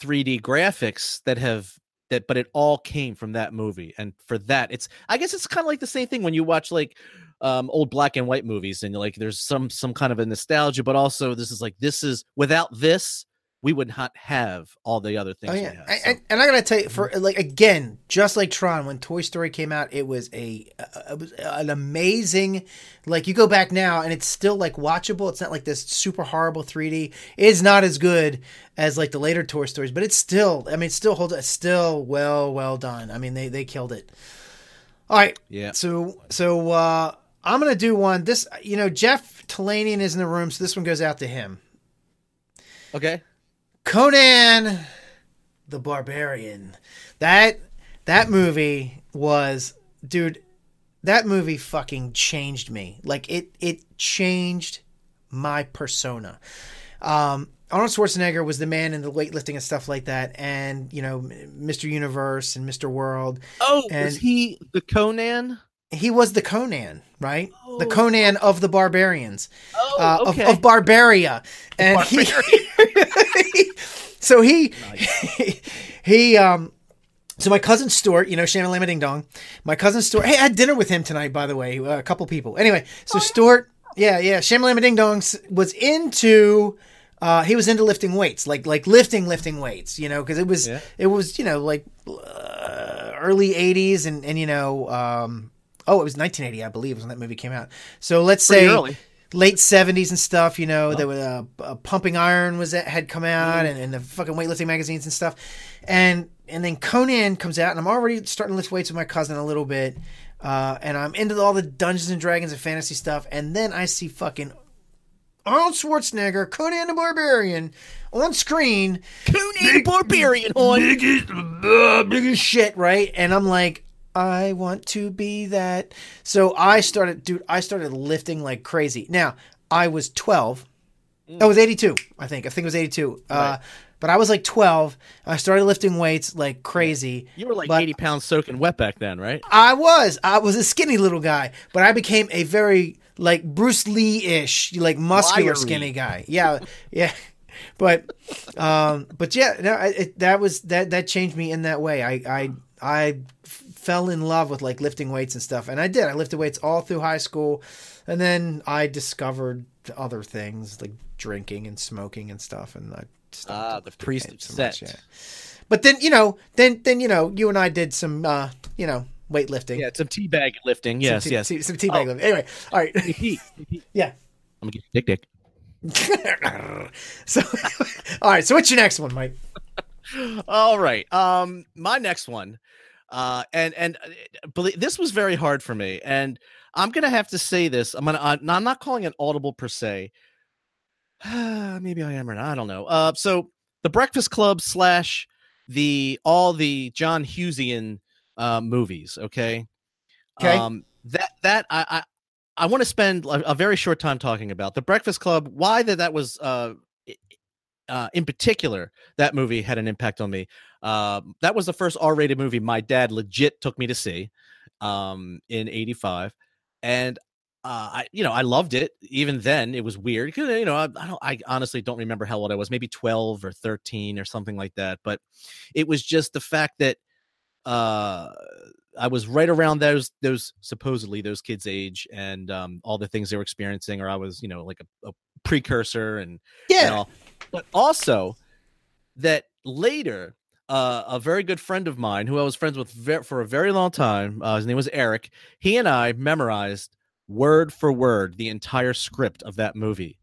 3D graphics that have that but it all came from that movie and for that it's i guess it's kind of like the same thing when you watch like um, old black and white movies, and like there's some some kind of a nostalgia, but also this is like this is without this we would not have all the other things. Oh, yeah. Have, so. and, and, I gotta tell you, for like again, just like Tron, when Toy Story came out, it was a it was an amazing. Like you go back now, and it's still like watchable. It's not like this super horrible 3D. It's not as good as like the later Toy Stories, but it's still. I mean, it still holds. It's still well, well done. I mean, they they killed it. All right. Yeah. So so uh I'm gonna do one. This, you know, Jeff Talanian is in the room, so this one goes out to him. Okay. Conan the Barbarian. That that movie was, dude. That movie fucking changed me. Like it, it changed my persona. Um, Arnold Schwarzenegger was the man in the weightlifting and stuff like that, and you know, Mr. Universe and Mr. World. Oh, and was he the Conan? He was the Conan, right? Oh. The Conan of the barbarians, oh, uh, okay. of, of, Barbaria, and he, [LAUGHS] so he, nice. [LAUGHS] he, um, so my cousin Stuart, you know, Shamalama Ding Dong, my cousin Stuart. Hey, I had dinner with him tonight, by the way, uh, a couple people. Anyway, so oh, Stuart, yeah, yeah, Shamalama Ding Dong was into. Uh, he was into lifting weights, like like lifting, lifting weights, you know, because it was yeah. it was you know like uh, early '80s, and and you know um, oh, it was 1980, I believe, was when that movie came out. So let's Pretty say early. late 70s and stuff. You know, oh. there was uh, uh, Pumping Iron was had come out, mm. and, and the fucking weightlifting magazines and stuff, and and then Conan comes out, and I'm already starting to lift weights with my cousin a little bit. Uh, and I'm into all the Dungeons and Dragons and fantasy stuff, and then I see fucking Arnold Schwarzenegger, Conan the Barbarian, on screen. Conan the Barbarian on biggest, uh, biggest shit, right? And I'm like, I want to be that. So I started, dude, I started lifting like crazy. Now, I was 12. Oh, it was 82, I think. I think it was 82. Uh, but I was like 12. I started lifting weights like crazy. You were like But- 80 pounds soaking wet back then, right? I was. I was a skinny little guy, but I became a very like Bruce Lee ish, like muscular Wiry. skinny guy. Yeah, [LAUGHS] yeah. But, um, but yeah, no, I- it, that was that that changed me in that way. I I I fell in love with like lifting weights and stuff, and I did. I lifted weights all through high school, and then I discovered other things like drinking and smoking and stuff, and I stopped Ah, the priest of so much, yeah. But then you know, then then you know, you and I did some uh, you know weightlifting. Yeah, some teabag lifting. Yes, some tea, yes. tea- some teabag Oh. lifting. Anyway, all right. Hey, Pete, hey, Pete, [LAUGHS] yeah. I'm gonna get you dick dick. [LAUGHS] so, [LAUGHS] all right. So, what's your next one, Mike? All right. Um, my next one, uh, and and uh, believe this was very hard for me, and I'm gonna have to say this. I'm gonna. Uh, I'm not calling it audible per se. [SIGHS] Maybe I am or not. I don't know. Uh, so the Breakfast Club slash the all the John Hughesian uh, movies. Okay. Okay. Um, that that I I, I want to spend a, a very short time talking about the Breakfast Club. Why that that was uh, uh, in particular that movie had an impact on me. Uh, that was the first R-rated movie my dad legit took me to see um, in '85, and uh, I, you know, I loved it. Even then, it was weird. 'cause, You know, I, I don't. I honestly don't remember how old I was. Maybe 12 or 13 or something like that. But it was just the fact that uh, I was right around those those supposedly those kids' age and um, all the things they were experiencing, or I was, you know, like a, a precursor and and Yeah. all. But also that later, uh, a very good friend of mine who I was friends with ver- for a very long time, uh, his name was Eric. He and I memorized word for word the entire script of that movie.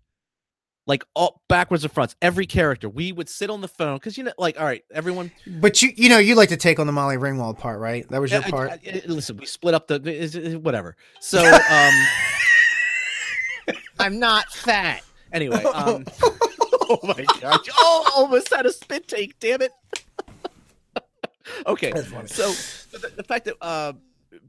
Like all backwards and fronts, every character. We would sit on the phone because you know, like, all right, everyone. But you, you know, you like to take on the Molly Ringwald part, right? That was your I- I- part. I- listen, we split up the is- is- whatever. So, um, I'm not fat. Anyway, [LAUGHS] um, oh my gosh! [LAUGHS] Oh, almost had a spit take. Damn it. [LAUGHS] okay, so the, the fact that uh,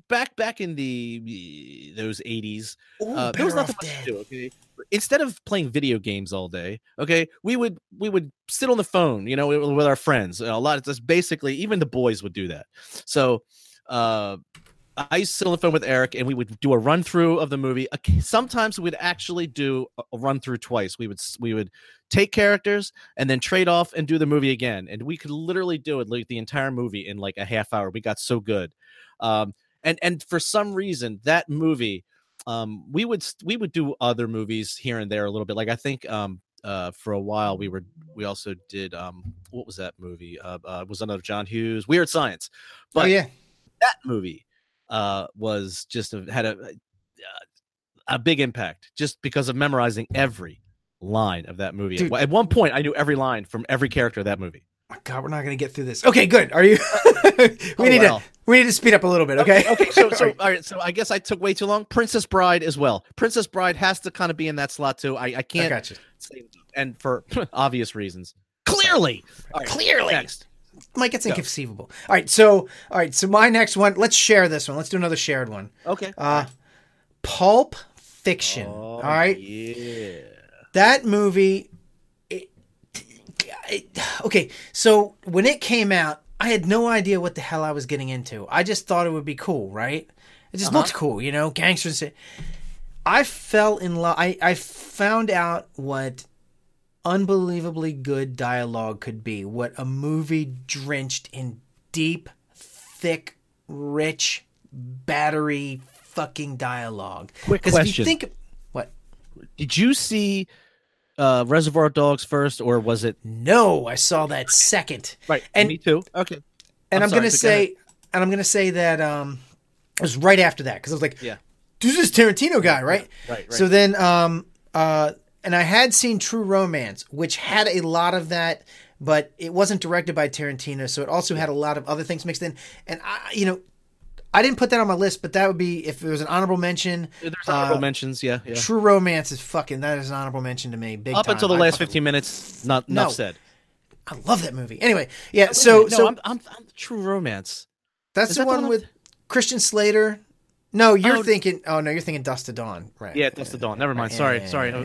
back back in the those 80s, uh, there was nothing to do. Okay, instead of playing video games all day, okay, we would we would sit on the phone, you know, with, with our friends. A lot of just basically, even the boys would do that. So, uh, I used to sit on the phone with Eric, and we would do a run through of the movie. Sometimes we'd actually do a- run through twice. We would we would take characters and then trade off and do the movie again, and we could literally do it like the entire movie in like a half hour. We got so good. Um, and and for some reason that movie um we would we would do other movies here and there a little bit like i think um uh for a while we were we also did um what was that movie uh, uh was another john hughes weird science oh but yeah. that movie uh was just a, had a a big impact just because of memorizing every line of that movie Dude. at one point i knew every line from every character of that movie Oh, God, we're not going to get through this. Okay, good. Are you? [LAUGHS] we Oh, need well. to we need to speed up a little bit. Okay. okay so [LAUGHS] so all right so i guess i took way too long princess bride as well princess bride has to kind of be in that slot too i i I can't got you. say- and for [LAUGHS] obvious reasons clearly right, Clearly. next Mike, it's Go. inconceivable. All right, so all right, so my next one. Let's share this one. Let's do another shared one. okay Uh, Pulp Fiction. Oh, all right, yeah that movie. It, it- okay, so when it came out, I had no idea what the hell I was getting into. I just thought it would be cool, right? It just Uh-huh. looked cool, you know, gangsters. I fell in love. I, I found out what unbelievably good dialogue could be. What a movie drenched in deep, thick, rich, battery fucking dialogue. Quick 'Cause if question. you think what? did you see uh reservoir dogs first or was it No, I saw that second. right And- me too okay and I'm I'm, sorry, gonna but go say, and I'm gonna say that um, it was right after that because I was like, Yeah. this is Tarantino guy, right? right right So then, um, uh, and I had seen True Romance, which had a lot of that, but it wasn't directed by Tarantino, so it also had a lot of other things mixed in. And I, you know, I didn't put that on my list, but that would be if there was an honorable mention. there's honorable uh, mentions yeah, yeah. True Romance is fucking that is an honorable mention to me. Big up time. until the I last fucking- 15 minutes not No. enough said I love that movie. Anyway, yeah. So no so I'm, I'm, I'm true romance that's the that the one one with Christian Slater No, you're Oh. thinking. Oh no, you're thinking Dust to Dawn, right? Yeah, Dust to dawn. Never mind. Sorry, sorry. [LAUGHS] All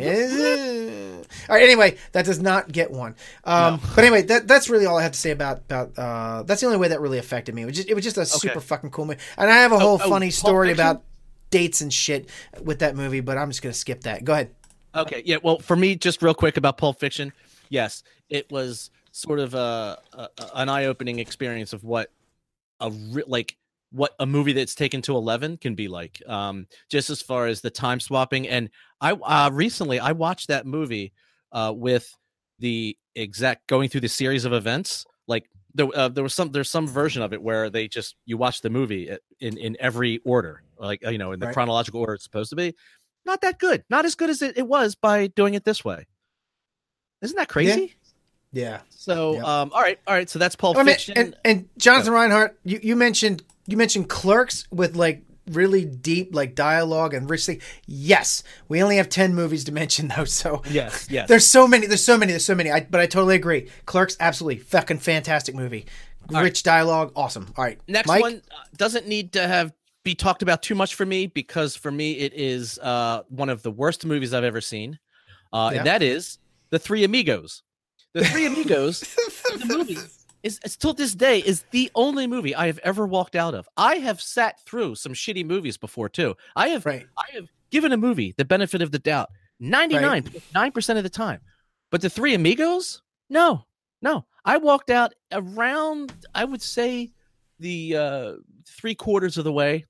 right. Anyway, that does not get one. Um, But anyway, that that's really all I have to say about about. Uh, that's the only way that really affected me. It was just, it was just a super fucking cool movie, and I have a whole oh, funny Pulp story about dates and shit with that movie. But I'm just gonna skip that. Go ahead. Okay, yeah. Well, for me, just real quick about Pulp Fiction. Yes, it was sort of a, a an eye-opening experience of what a re- like what a movie that's taken to 11 can be like um just as far as the time swapping and i uh recently i watched that movie uh with the exact going through the series of events like there, uh, there was some there's some version of it where they just you watch the movie in in every order like uh, you know in the Right. chronological order it's supposed to be not that good not as good as it, it was by doing it this way isn't that crazy Yeah. so Yep. um all right all right so that's Paul I mean, fiction and and Jonathan Reinhardt, you, you mentioned you mentioned Clerks with like really deep like dialogue and rich thing. Yes, we only have ten movies to mention though, so yes [LAUGHS] yes there's so many. There's so many. There's so many. I, but I totally agree. Clerks, absolutely fucking fantastic movie. All Rich dialogue, awesome. All right, Next Mike? one uh, doesn't need to have be talked about too much for me because for me it is uh, one of the worst movies I've ever seen, uh, Yeah. and that is The Three Amigos. The Three Amigos, [LAUGHS] the movie is till this day is the only movie I have ever walked out of. I have sat through some shitty movies before too. I have Right. I have given a movie the benefit of the doubt 99 percent of the time, but The Three Amigos, no, no. I walked out around I would say the uh three quarters of the way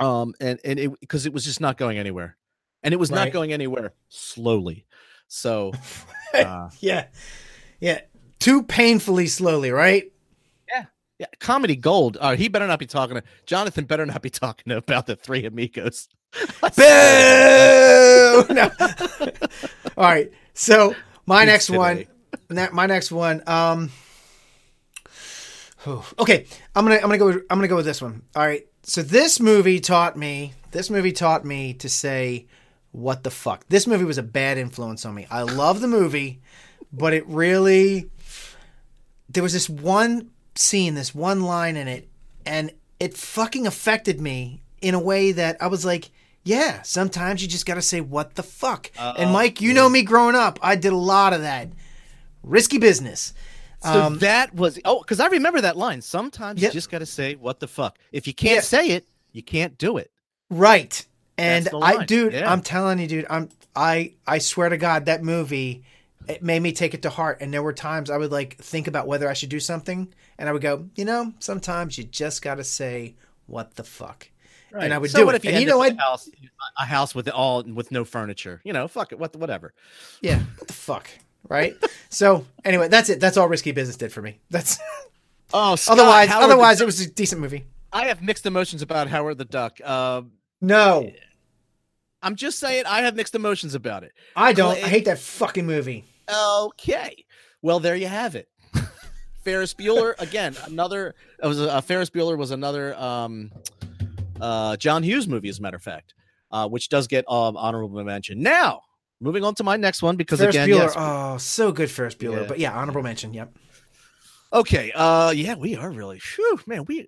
um and and it because it was just not going anywhere and it was not going anywhere slowly so [LAUGHS] uh, Yeah, yeah. Too painfully slowly, right? yeah Yeah. comedy gold uh he better not be talking to jonathan better not be talking about the three amigos [LAUGHS] Boo! [LAUGHS] no. [LAUGHS] All right. So my It's next one, today. my next one. Um. Okay, I'm gonna I'm gonna go with, I'm gonna go with this one. All right. So this movie taught me. This movie taught me to say, "What the fuck." This movie was a bad influence on me. I love the movie, but it really. There was this one scene, this one line in it, and it fucking affected me in a way that I was like, yeah, sometimes you just got to say, what the fuck? and Mike, you know me growing up, I did a lot of that. Risky business. so Um, that was oh because i remember that line sometimes Yep. you just gotta say what the fuck if you can't Yeah. say it you can't do it Right. And I dude, yeah. I'm telling you, dude, I'm I I swear to God, that movie it made me take it to heart. And there were times I would like think about whether I should do something, and I would go, you know, sometimes you just gotta say what the fuck. And I would so do what it. if you and you know what? a house a house with all with no furniture you know fuck it what whatever Yeah, what the fuck? Right? [LAUGHS] so anyway, that's it. That's all risky business did for me. That's oh [LAUGHS] otherwise Howard otherwise it was a decent movie. I have mixed emotions about Howard the Duck. Um, No. I'm just saying I have mixed emotions about it. I don't. I hate that fucking movie. Okay, well there you have it. Ferris Bueller [LAUGHS] again, another. It was uh, Ferris Bueller was another um, uh, John Hughes movie, as a matter of fact, uh, which does get um, honorable mention. Now, moving on to my next one because Ferris again, Bueller. yes, Oh, so good, Ferris Bueller. Yeah. But yeah, honorable mention. Yep. okay, uh, yeah, we are really, whew, man, we.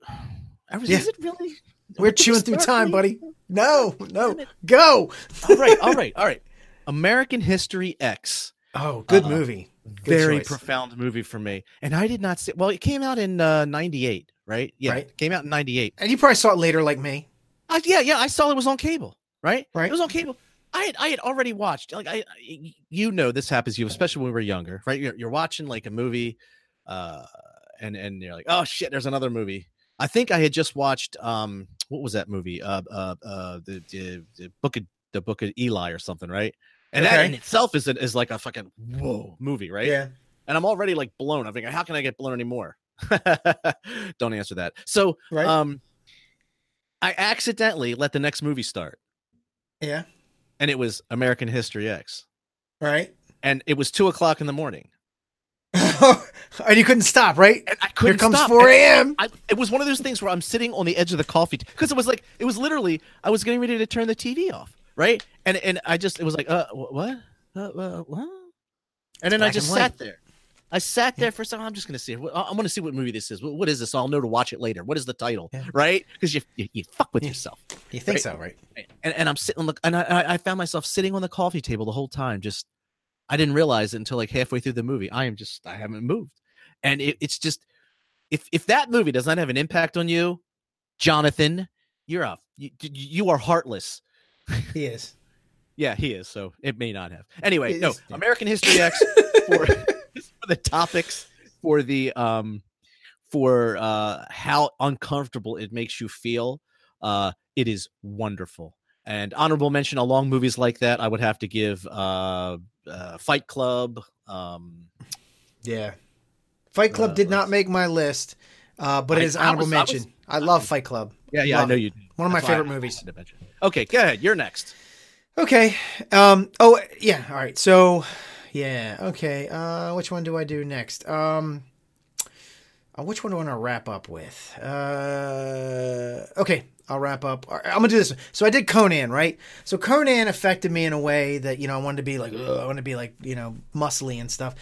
Is Yeah. it really? We're chewing through time, buddy. No, no, go. all right, all [LAUGHS] right, all right. American History X. Oh, good Uh, movie. Good very choice. profound movie for me. And I did not see well, it came out in uh 98, right? Yeah, Right. it came out in 98. And you probably saw it later, like me. Uh, yeah, yeah, I saw it was on cable, right? Right. It was on cable. I had I had already watched like I I- you know this happens to you especially when we were younger, right? You're, you're watching like a movie uh and and you're like, "Oh shit, there's another movie." I think I had just watched um what was that movie? Uh uh uh the the, the book of the book of Eli or something, right? And that in itself is a, is like a fucking whoa movie, right? Yeah. and I'm already like blown. I'm thinking, how can I get blown anymore? [LAUGHS] Don't answer that. So, Right. um, I accidentally let the next movie start, yeah. and it was American History X, Right. and it was two o'clock in the morning, [LAUGHS] and you couldn't stop, right? and I Here couldn't comes stop. 4 a.m. It was one of those things where I'm sitting on the edge of the coffee because it was like it was literally I was getting ready to turn the TV off, right? And and I just it was like, uh, wh- what, uh, uh, what? And then I just white. sat there, I sat there for some. I'm just gonna see. it. I'm gonna see what movie this is. What, what is this? I'll know to watch it later. What is the title? Yeah. Right? Because you, you you fuck with Yeah. yourself. You think Right. so, right? And and I'm sitting Look, and I I- found myself sitting on the coffee table the whole time. Just I didn't realize it until like halfway through the movie. I am just I haven't moved, and it, it's just if if that movie does not have an impact on you, Jonathan, you're a you, you are heartless. He is. [LAUGHS] Yeah, he is. So it may not have. Anyway, no. American History [LAUGHS] X for, [LAUGHS] for the topics for the um for uh how uncomfortable it makes you feel. Uh it is wonderful. And honorable mention along movies like that, I would have to give uh, uh Fight Club. Um Yeah. Fight Club Uh, did not make my list, uh, but I- it is honorable was- I was- mention. I love Fight Club. yeah, yeah, I know you. do. One of my That's I favorite movies. Okay, go ahead. You're next. Okay. Um. Oh, yeah. All right. So, yeah. Okay. Uh, which one do I do next? Um. uh, which one do I want to wrap up with? Uh. Okay. I'll wrap up. Right, I'm gonna do this. So I did Conan, right? So Conan affected me in a way that you know I wanted to be like, I want to be like you know muscly and stuff.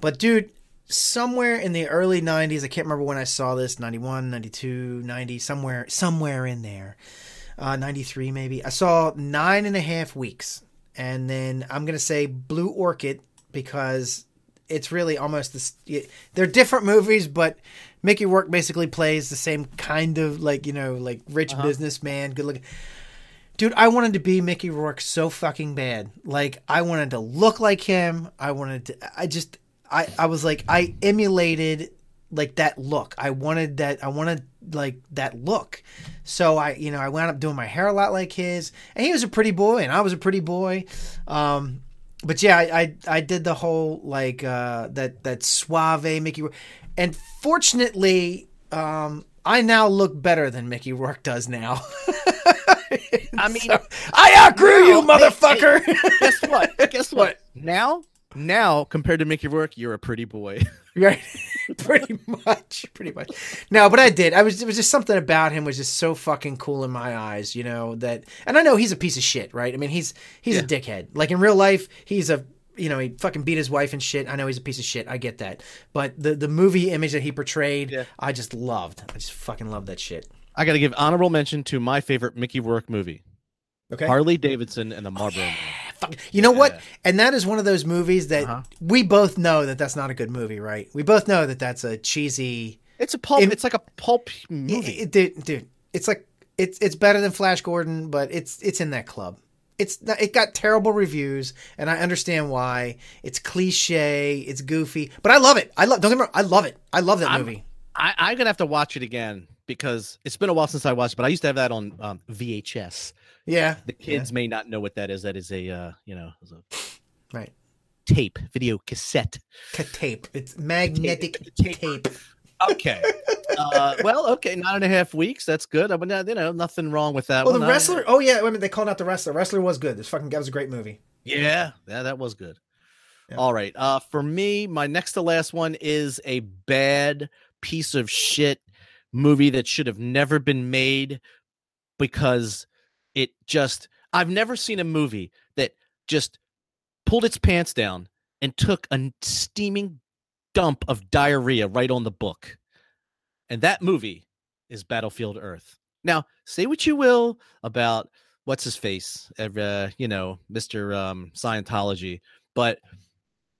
But dude, somewhere in the early 90s, I can't remember when I saw this, 91, 92, 90, somewhere, somewhere in there uh, 93 maybe. I saw nine and a half weeks. And then I'm going to say Blue Orchid because it's really almost this. They're different movies, but Mickey Rourke basically plays the same kind of like, you know, like rich businessman, good looking. Dude, I wanted to be Mickey Rourke so fucking bad. Like, I wanted to look like him. I wanted to, I just, I, I was like, I emulated like that look. I wanted that, I wanted like that look. So I, you know, I wound up doing my hair a lot like his, and he was a pretty boy, and I was a pretty boy. Um, but yeah, I, I, I did the whole like uh, that that suave Mickey, Rourke. and fortunately, um, I now look better than Mickey Rourke does now. I [LAUGHS] mean, So, I outgrew you, No, hey, motherfucker. guess what? Guess what? Now, now compared to Mickey Rourke, you're a pretty boy. [LAUGHS] right, [LAUGHS] pretty much, pretty much. No, but I did. I was. It was just something about him was just so fucking cool in my eyes, you know. That, and I know he's a piece of shit, right? I mean, he's he's a dickhead. Like in real life, he's a. You know, he fucking beat his wife and shit. I know he's a piece of shit. I get that. But the the movie image that he portrayed, Yeah. I just loved. I just fucking loved that shit. I got to give honorable mention to my favorite Mickey Rourke movie, Okay. Harley Davidson and the Marlboro Man. Fuck. You know what? And that is one of those movies that Uh-huh. we both know that that's not a good movie, right? We both know that that's a cheesy. It's a pulp. In- it's like a pulp movie. It, it- dude, it's like it's it's better than Flash Gordon, but it's it's in that club. It's not- it got terrible reviews, and I understand why. It's cliche, it's goofy, but I love it. I love. Don't get me wrong, I love it. I love that I'm- movie. I, I'm gonna have to watch it again because it's been a while since I watched. But I used to have that on um, VHS. Yeah, The kids may not know what that is. That is a uh, you know a right. tape, video cassette. Ca- Tape. It's magnetic [LAUGHS] Tape. tape. Okay. uh, well, okay, nine and a half weeks. That's good. I mean, uh, you know, nothing wrong with that. Oh, one. the wrestler. Oh yeah, I mean, they called out the wrestler. Wrestler was good. This fucking that was a great movie. Yeah, yeah, that was good. Yeah. All right. Uh for me, my next to last one is a bad piece of shit movie that should have never been made because it just I've never seen a movie that just pulled its pants down and took a steaming dump of diarrhea right on the book. And that movie is Battlefield Earth. Now, say what you will about what's his face, uh, you know, Mr. Um, Scientology, but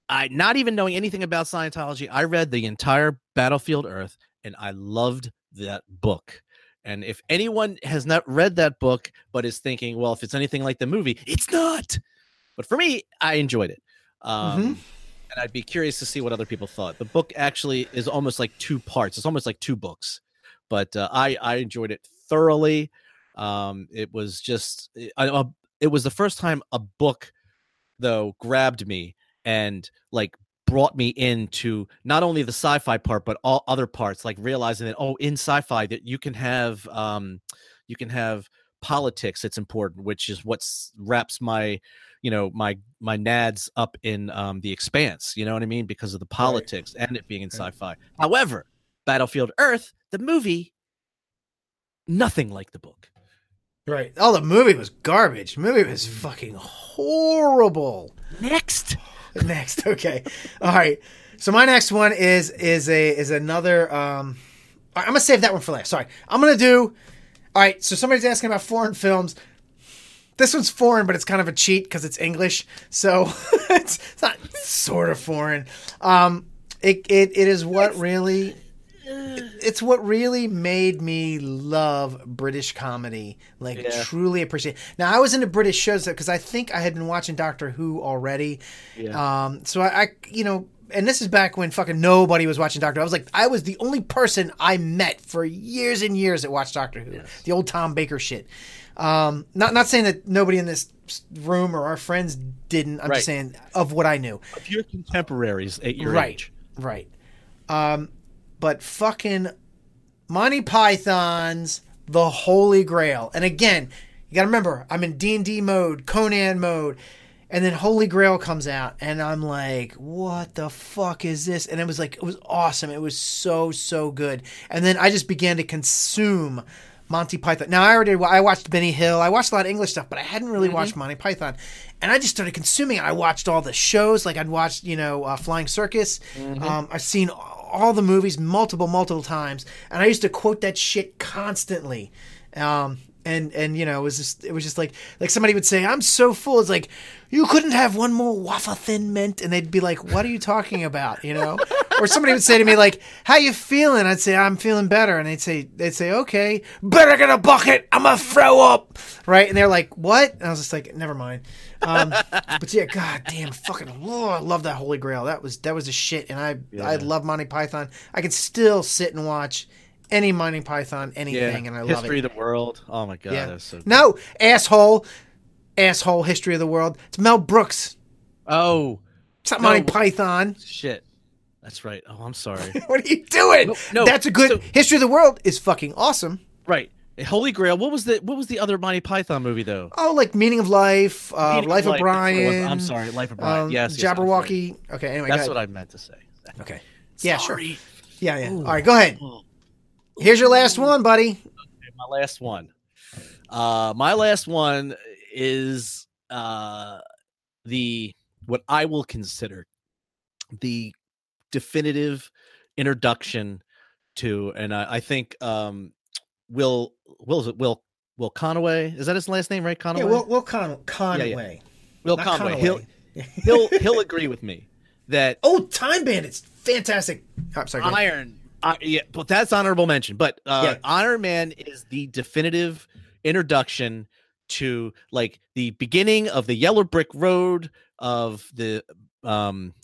I not even knowing anything about Scientology, I read the entire Battlefield Earth and I loved that book. And if anyone has not read that book but is thinking, well, if it's anything like the movie, it's not. But for me, I enjoyed it. Um, Mhm. And I'd be curious to see what other people thought. The book actually is almost like two parts. It's almost like two books, but uh, I I enjoyed it thoroughly. Um, it was just it, I, uh, it was the first time a book though grabbed me and like brought me into not only the sci-fi part but all other parts like realizing that oh in sci-fi that you can have um you can have politics it's important which is what's wraps my you know my my nads up in um the expanse you know what i mean because of the politics and it being in Right. sci-fi however battlefield earth the movie nothing like the book Right. Oh, the movie was garbage. The movie was fucking horrible. next [LAUGHS] Next, okay. All right. So my next one is is a is another. Um, right, I'm gonna save that one for last. Sorry, I'm gonna do. All right, so somebody's asking about foreign films. This one's foreign, but it's kind of a cheat because it's English, so [LAUGHS] it's, it's not sort of foreign. Um, it it, it is what really. It's what really made me love British comedy, like Yeah. truly appreciate. Now I was into British shows because I think I had been watching Doctor Who already, Yeah. um, so I, I, you know, and this is back when fucking nobody was watching Doctor. Who. I was like, I was the only person I met for years and years that watched Doctor Who, the old Tom Baker shit. Um, not not saying that nobody in this room or our friends didn't. I'm Right. just saying of what I knew. Of your contemporaries at your Right. age. Right. Um, but fucking Monty Python's The Holy Grail. And again, you got to remember, I'm in D&D mode, Conan mode, and then Holy Grail comes out and I'm like, "What the fuck is this?" And it was like it was awesome. It was so so good. And then I just began to consume Monty Python. Now I already I watched Benny Hill. I watched a lot of English stuff, but I hadn't really watched Monty Python. And I just started consuming it. I watched all the shows, like I'd watched, you know, uh, Flying Circus. Um, I've seen all the movies multiple, multiple times, and I used to quote that shit constantly. Um, and and you know, it was just it was just like like somebody would say, "I'm so full." It's like you couldn't have one more waffle thin mint, and they'd be like, "What are you talking about?" You know. or somebody would say to me like, "How you feeling?" I'd say, "I'm feeling better," and they'd say, "They'd say, okay, better get a bucket. I'm gonna throw up." Right? And they're like, "What?" And I was just like, "Never mind." Um, [LAUGHS] but yeah, god damn, fucking, oh, I love that Holy Grail. That was that was a shit, and I I love Monty Python. I can still sit and watch any Monty Python, anything, and I love it. History of the world. Oh my god. Yeah. That was so No, asshole, asshole. History of the world. It's Mel Brooks. Oh It's not No. Monty Python. shit. That's right. Oh, I'm sorry. [LAUGHS] What are you doing? No, no, That's a good so- history of the world. Is fucking awesome. right. Holy Grail. What was the what was the other Monty Python movie though? Oh, like meaning of life, uh, Meaning life of Life, that's what it was. Brian. I'm sorry, Life of Brian. Um, yes, yes, Jabberwocky. Okay, anyway, That's what. I meant to say. Okay. Yeah, sure. Yeah, yeah. Ooh. All right, go ahead. Oh. Here's your last one, buddy. my last one. Uh, my last one is uh, the what I will consider the definitive introduction to, and I, I think um, Will Will Will Will Conaway is that his last name right Conaway Yeah, Will, Will Con- Conway. Will not Conway Conaway. he'll he'll he'll agree with me that [LAUGHS] Oh, Time Bandits. Fantastic. Oh, sorry. go ahead. Iron. Uh, yeah, but that's honorable mention. But uh, Yeah. Iron Man is the definitive introduction to like the beginning of the yellow brick road of the um,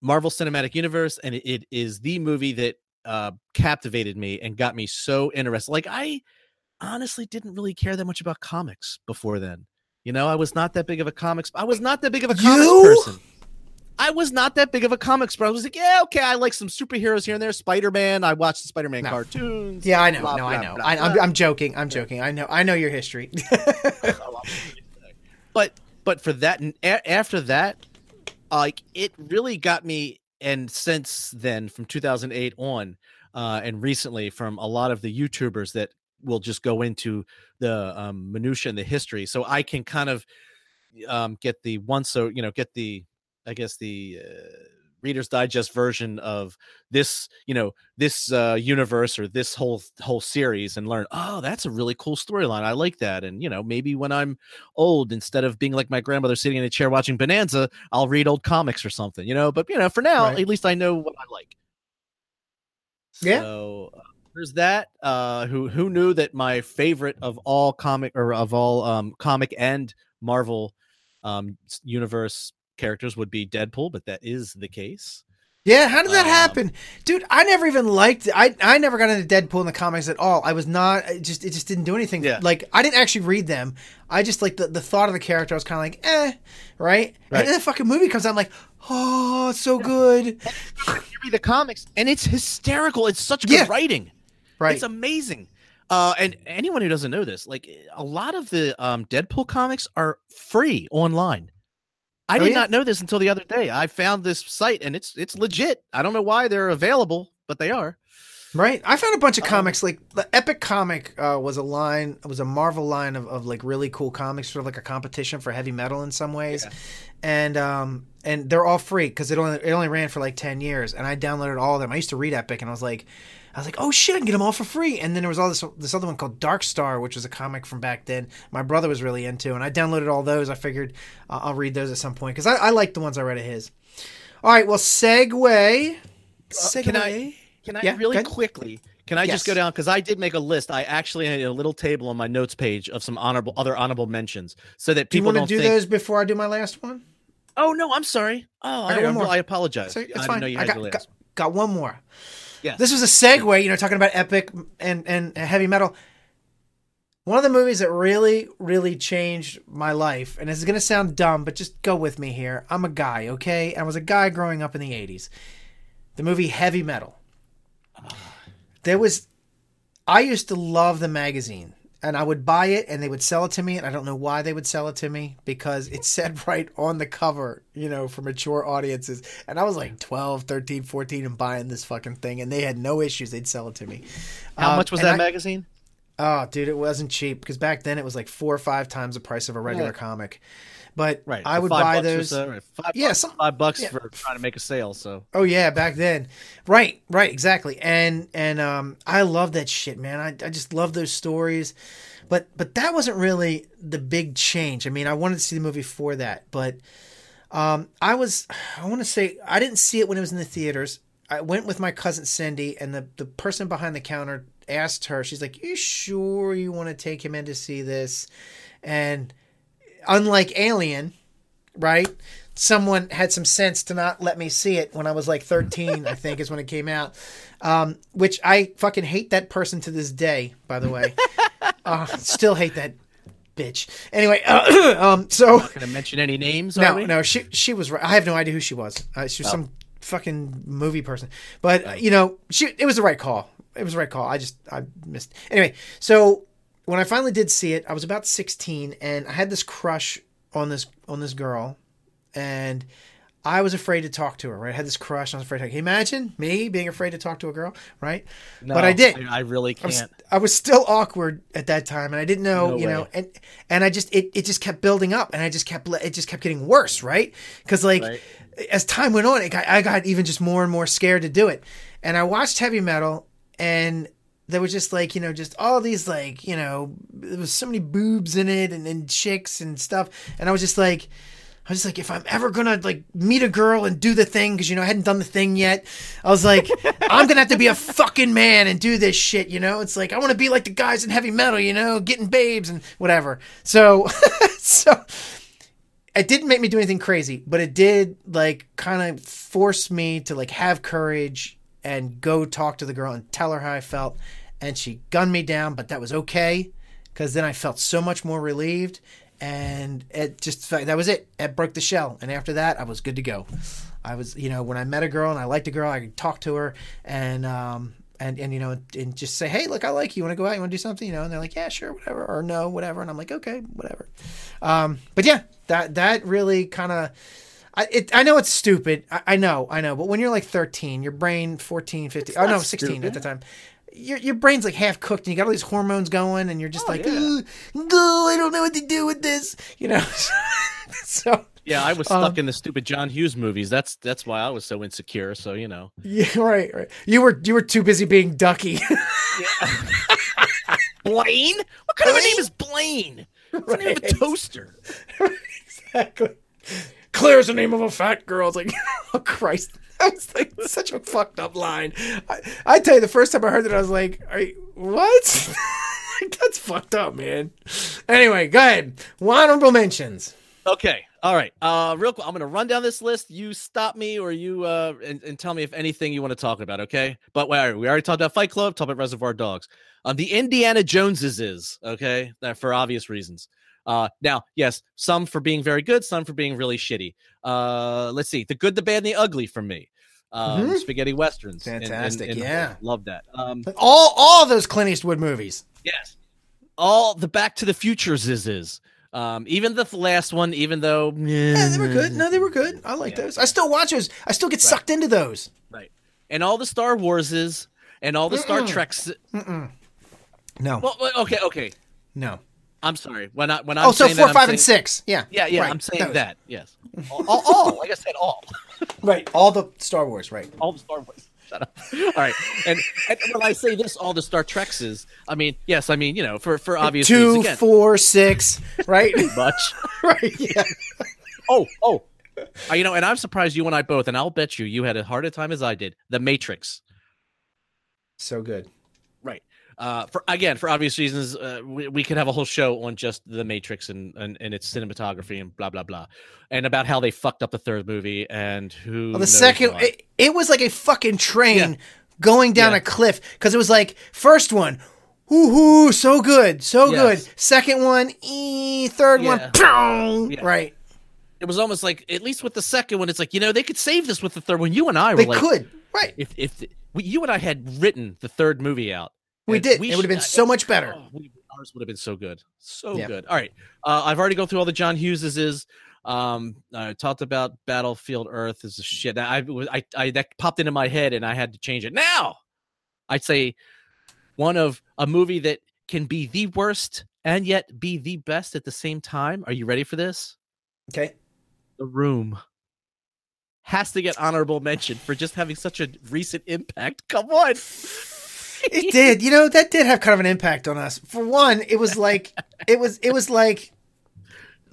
Marvel Cinematic Universe, and it, it is the movie that uh, captivated me and got me so interested. Like I honestly didn't really care that much about comics before then. You know, I was not that big of a comics. I was not that big of a comics You? person. I was not that big of a comics bro. I was like, yeah, okay, I like some superheroes here and there. Spider Man. I watched the Spider Man No. cartoons. Yeah, I know. blah, no, I blah, know. blah, I. I'm joking. I'm joking. I know. I know your history. [LAUGHS] but but for that and a- after that like it really got me and since then from 2008 on uh and recently from a lot of the youtubers that will just go into the um minutia and the history so i can kind of um get the one so you know get the i guess the uh, reader's digest version of this you know this uh universe or this whole whole series and learn oh that's a really cool storyline i like that and you know maybe when i'm old instead of being like my grandmother sitting in a chair watching bonanza i'll read old comics or something you know but you know for now Right. at least i know what i like Yeah. so uh, there's that uh who who knew that my favorite of all comic or of all um comic and marvel um universe characters would be deadpool but that is the case yeah, how did that Um, happen, dude? I never even liked. I I never got into Deadpool in the comics at all. I was not. It just it just didn't do anything. Yeah. Like I didn't actually read them. I just like the, the thought of the character. I was kind of like, eh, right? Right. And then the fucking movie comes out. I'm like, oh, it's so good. [LAUGHS] you read the comics and it's hysterical it's such good Yeah. writing Right. It's amazing. Uh, and anyone who doesn't know this, like a lot of the um, Deadpool comics are free online. I Oh, did yeah? not know this until the other day. I found this site and it's it's legit. I don't know why they're available, but they are. Right. I found a bunch of comics like the Epic Comic uh, was a line, it was a Marvel line of, of like really cool comics, sort of like a competition for heavy metal in some ways, and um and they're all free because it only it only ran for like ten years, and I downloaded all of them. I used to read Epic, and I was like. I was like, "Oh shit, I can get them all for free!" And then there was all this this other one called Dark Star, which was a comic from back then. My brother was really into, and I downloaded all those. I figured uh, I'll read those at some point because I, I like the ones I read of his. All right, well, segue. segue. Uh, can I can I Yeah, really quickly? Can I just go down because I did make a list. I actually had a little table on my notes page of some honorable other honorable mentions, so that Do you people want to do think. those before I do my last one? Oh no, I'm sorry. Oh, I, got one more. I apologize. So I it's didn't fine. know you I got, got, got one more. Yes. This was a segue, you know, talking about epic and, and heavy metal. One of the movies that really, really changed my life, and this is going to sound dumb, but just go with me here. I'm a guy, okay? I was a guy growing up in the 80s. The movie Heavy Metal. There was, I used to love the magazine, and I would buy it, and they would sell it to me, and I don't know why they would sell it to me because it said [LAUGHS] right on the cover, you know, for mature audiences. And I was like 12, 13, 14 and buying this fucking thing, and they had no issues. They'd sell it to me. How Um, much was that I- magazine? Oh, dude, it wasn't cheap because back then it was like four or five times the price of a regular Right. comic. But Right. I would buy those. so, right? Five Yeah, bucks, some- five bucks yeah. for trying to make a sale. So Oh yeah, back then. Right, right, exactly. And and um I love that shit, man. I I just love those stories. But but that wasn't really the big change. I mean, I wanted to see the movie for that, but um I was I want to say I didn't see it when it was in the theaters. I went with my cousin Cindy and the the person behind the counter asked her, she's like, "You sure you want to take him in to see this?" And unlike Alien, right? Someone had some sense to not let me see it when I was like 13, I think is when it came out. Um, which I fucking hate that person to this day, by the way. [LAUGHS] uh, still hate that bitch. Anyway, [CLEARS THROAT] um, so can I mention any names? no, no, she she was right. I have no idea who she was. Uh, she was some fucking movie person. But uh, you know, she it was the right call. It was the right call. I just I missed. Anyway, so when I finally did see it, I was about 16 and I had this crush on this on this girl and I was afraid to talk to her, right? I had this crush. I was afraid to Can you imagine me being afraid to talk to a girl, right? No, but I did. I, I really I was, can't. I was still awkward at that time, and I didn't know, No you know, and and I just it, it just kept building up, and I just kept it just kept getting worse, right? Because like Right. as time went on, it got, I got even just more and more scared to do it, and I watched heavy metal, and there was just like you know just all these like you know there was so many boobs in it and, and chicks and stuff, and I was just like. I was just like, if I'm ever gonna like meet a girl and do the thing, because you know I hadn't done the thing yet, I was like, [LAUGHS] I'm gonna have to be a fucking man and do this shit, you know. It's like I want to be like the guys in heavy metal, you know, getting babes and whatever. So, [LAUGHS] so it didn't make me do anything crazy, but it did like kind of force me to like have courage and go talk to the girl and tell her how I felt. And she gunned me down, but that was okay because then I felt so much more relieved. And it just that was it. It broke the shell, and after that, I was good to go. I was, you know, when I met a girl and I liked a girl, I could talk to her and um and and you know and just say, hey, look, I like you. you Want to go out? You want to do something? You know? And they're like, yeah, sure, whatever, or no, whatever. And I'm like, okay, whatever. Um, but yeah, that that really kind of. I, it, I know it's stupid. I, I know, I know. But when you're like 13, your brain 14, 15, oh no, not 16 at the time. Your, your brain's like half cooked and you got all these hormones going and you're just Oh, like, yeah. "Ugh, I don't know what to do with this, you know? [LAUGHS] so, Yeah, I was Um, stuck in the stupid John Hughes movies. That's that's why I was so insecure. So you know. yeah, [LAUGHS] right, right. You were, you were too busy being Duckie. [LAUGHS] Blaine? What kind of a name is Blaine? It's the name of a toaster. exactly. Claire's the name of a fat girl. It's like, [LAUGHS] oh Christ, [LAUGHS] that was like [LAUGHS] such a fucked up line. I, I tell you, the first time I heard it, I was like, Are you, what? Like, That's fucked up, man. Anyway, go ahead. Honorable mentions. Okay. All right. Uh, real quick, I'm gonna run down this list. You stop me, or you uh, and, and tell me if anything you want to talk about. Okay. But wait, we already talked about Fight Club. Talked about Reservoir Dogs. Um, the Indiana Joneses is okay uh, for obvious reasons. Uh, now, yes, some for being very good, some for being really shitty. Uh, let's see, the good, the bad, and the ugly for me. Um, Mhm. spaghetti westerns. and- and- Fantastic, and yeah. love that. Um, All all those Clint Eastwood movies. Yes. All the Back to the Futures is is. Um, even the last one, even though Yeah, they were good. No, they were good. I like Yeah. those. I still watch those. I still get sucked into those. right, and all the Star Warses, and all the Star Treks. No, Well, well, okay, okay. no. I'm sorry. When I when I'm Oh, so saying four, that, I'm five, and six. Yeah, Yeah, yeah. right. I'm saying Those. that. Yes. [LAUGHS] All, all, all, like I said, all. [LAUGHS] Right, all the Star Wars. Right. all the Star Wars. [LAUGHS] Shut up. All right, and, and when I say this, all the Star Treks is, I mean, yes, I mean, you know, for for obvious Two, reasons. Again, four, six. Right. much. right. Yeah. Oh, oh, Uh, you know, and I'm surprised you and I both, and I'll bet you you had a harder time as I did. The Matrix, So good. Uh, for again, for obvious reasons, uh, we, we could have a whole show on just the Matrix and, and and its cinematography and blah blah blah, and about how they fucked up the third movie and who. Well, the second, it, it was like a fucking train Yeah. going down Yeah. a cliff because it was like first one, hoo, so good, so Yes. good. Second one, ee, third one, Yeah. pow, Yeah. right? it was almost like, at least with the second one, it's like you know they could save this with the third one. You and I were They like, could, right? if if we, you and I had written the third movie out, We did. It would have been so much better. Oh, we, ours would have been so good, so Yeah. good. All right, uh, I've already gone through all the John Hugheses. Is um, I talked about Battlefield Earth is a shit. I, was- I I that popped into my head and I had to change it. Now, I'd say one of a movie that can be the worst and yet be the best at the same time. Are you ready for this? Okay. The Room has to get honorable mention for just having such a recent impact. Come on. It [LAUGHS] did. You know, that did have kind of an impact on us. For one, it was like it was it was like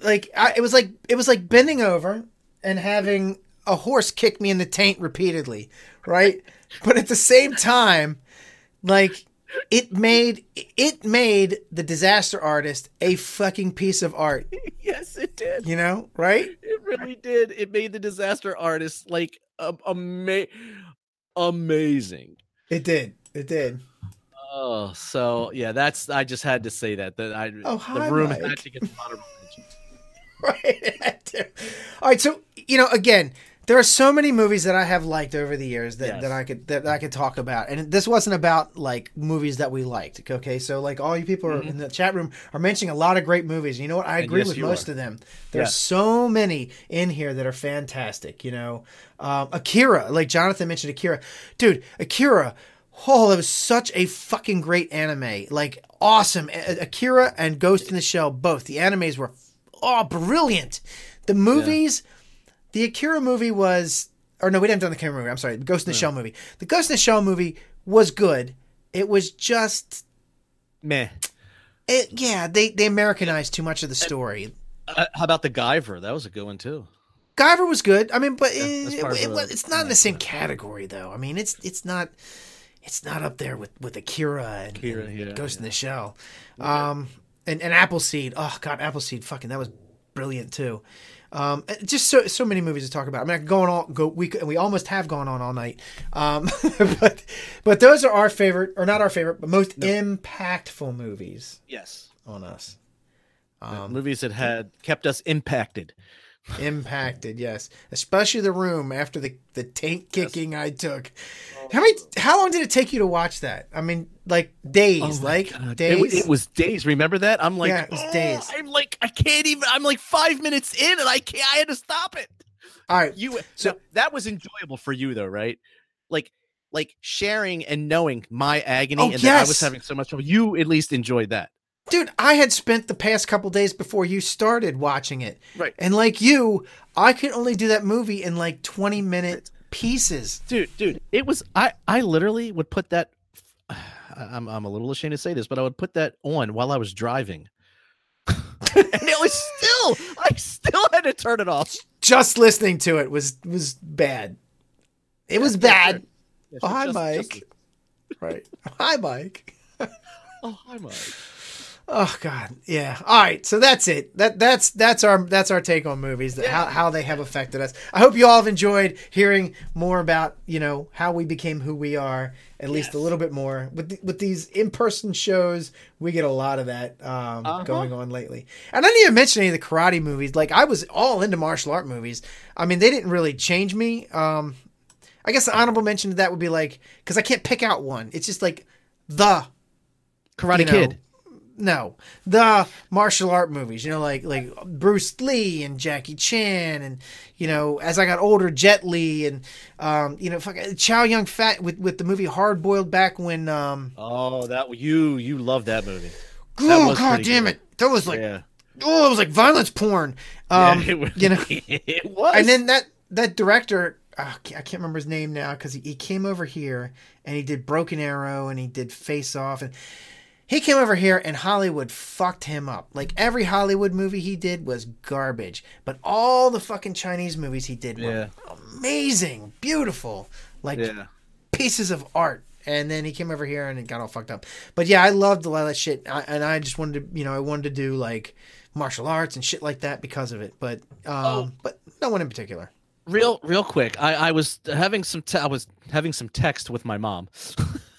like I, it was like it was like bending over and having a horse kick me in the taint repeatedly, right? But at the same time, like it made it made the disaster artist a fucking piece of art, yes, it did. you know, right? It really did. It made the disaster artist like ama- amazing. It did. It did. Oh, so yeah, that's. I just had to say that. That I Oh, hi, the room Mike. had to get honorable mention. [LAUGHS] right. [LAUGHS] All right, so you know, again, there are so many movies that I have liked over the years that, Yes. that I could that I could talk about, and this wasn't about like movies that we liked. Okay, so like all you people are in the chat room are mentioning a lot of great movies. You know what? I Mm-hmm. Agree yes, with most are. of them. There's Yes. so many in here that are fantastic. You know, um, Akira, like Jonathan mentioned, Akira, dude, Akira. Oh, that was such a fucking great anime. Like awesome. Akira and Ghost in the Shell, both the animes were oh brilliant. The movies, the Akira movie was, or no, we didn't done the Akira movie. I'm sorry, the Ghost in the Shell movie. The Ghost in the Shell movie was good. It was just, Meh. it, yeah, they they Americanized too much of the story. Uh, how about the Guyver? That was a good one too. Guyver was good. I mean, but Yeah, it- it- it's not in the same category though. I mean, it's it's not it's not up there with with Akira and, Akira, and yeah, Ghost in the Shell. Um, and and Appleseed. Oh God, Appleseed. Fucking that was brilliant too. Um, just so so many movies to talk about. I mean, I could go on all go we and we almost have gone on all night. Um, [LAUGHS] but but those are our favorite, or not our favorite, but most impactful movies Yes. on us. Um, movies that had kept us impacted. [LAUGHS] impacted yes especially the room after the the tank kicking i took how many how long did it take you to watch that i mean like days Oh like God. days It, it was days. Remember that? I'm like, Yeah, it was "Oh," days. I'm like, I can't even. I'm like five minutes in, and I can't. I had to stop it. all right You So- so that was enjoyable for you though, right? Like, like sharing and knowing my agony, Oh, and that I was having so much trouble. You at least enjoyed that, dude i had spent the past couple days before you started watching it. Right? and like you i could only do that movie in like 20 minute pieces. Dude dude it was i i literally would put that [SIGHS] i'm, I'm a little ashamed to say this but i would put that on while i was driving. [LAUGHS] And it was still i still had to turn it off. Just listening to it was was bad. It was bad. Yeah, oh, hi just- mike. just- right. [LAUGHS] Hi mike. Oh hi mike Oh God, yeah. All right, so that's it. That that's that's our that's our take on movies. That how how they have affected us. I hope you all have enjoyed hearing more about you know how we became who we are. At least a little bit more with the, with these in person shows. We get a lot of that um, Uh-huh. going on lately. And I didn't even mention any of the karate movies. Like I was all into martial art movies. I mean, they didn't really change me. Um, I guess the honorable mention to that would be like because I can't pick out one. It's just like the karate you know, kid no, the martial art movies. You know, like like Bruce Lee and Jackie Chan, and you know, as I got older, Jet Li, and um, you know, fuck, Chow Yun Fat with with the movie Hard Boiled back when. Um, Oh, that you you love that movie. oh god damn good. it, that was like yeah. oh, it was like violence porn. Um, yeah, it was, you know, [LAUGHS] it was. and then that that director ah, I can't remember his name now because he, he came over here and he did broken arrow and he did face off and he came over here and hollywood fucked him up. Like every hollywood movie he did was garbage but all the fucking chinese movies he did were Yeah. amazing beautiful like yeah. pieces of art. And then he came over here and it got all fucked up. But yeah i loved a lot of that shit. I, and i just wanted to you know i wanted to do like martial arts and shit like that because of it. But um Oh. but no one in particular. Real real quick i i was having some te- i was having some text with my mom [LAUGHS]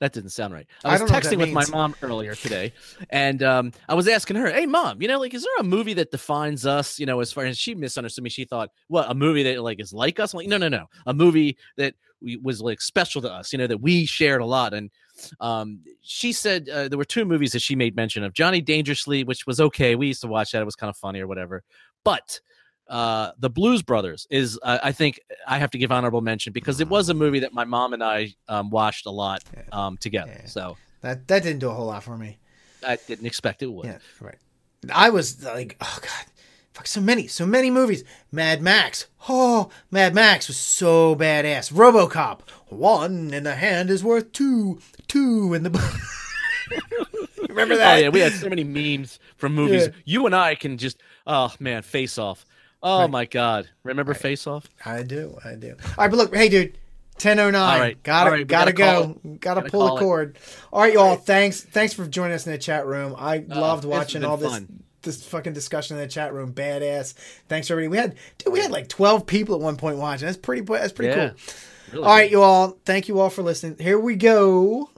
that didn't sound right. I i was don't know what that texting with my mom earlier today and um i was asking her hey mom you know like is there a movie that defines us you know as far as she misunderstood me. She thought what a movie that like is like us? I'm like no no no. A movie that we, was like special to us you know that we shared a lot. And um she said uh, there were two movies that she made mention of johnny dangerously which was okay. We used to watch that. It was kind of funny or whatever. But uh the blues brothers is uh, i think i have to give honorable mention because it was a movie that my mom and i um, watched a lot um together Yeah. so That that didn't do a whole lot for me. i didn't expect it would Yeah, right. I was like, oh god, fuck, so many, so many movies. Mad Max. Oh, Mad Max was so badass. RoboCop. One in the hand is worth two. Two in the. [LAUGHS] Remember that? oh that? yeah we had so many memes from movies Yeah. you and i can just oh man face off oh Right. my god remember Right. face off I do, I do. All right, but look, hey, dude. 1009. All right. Gotta, All right, we gotta, gotta go. Gotta, Gotta pull the it. cord. All right, y'all. Thanks. Thanks for joining us in the chat room. I Oh, loved watching all this fun. this fucking discussion in the chat room. Badass. Thanks everybody. We had dude, we had like 12 people at one point watching. That's pretty that's pretty Yeah. cool. Really All right, you all. Thank you all for listening. Here we go.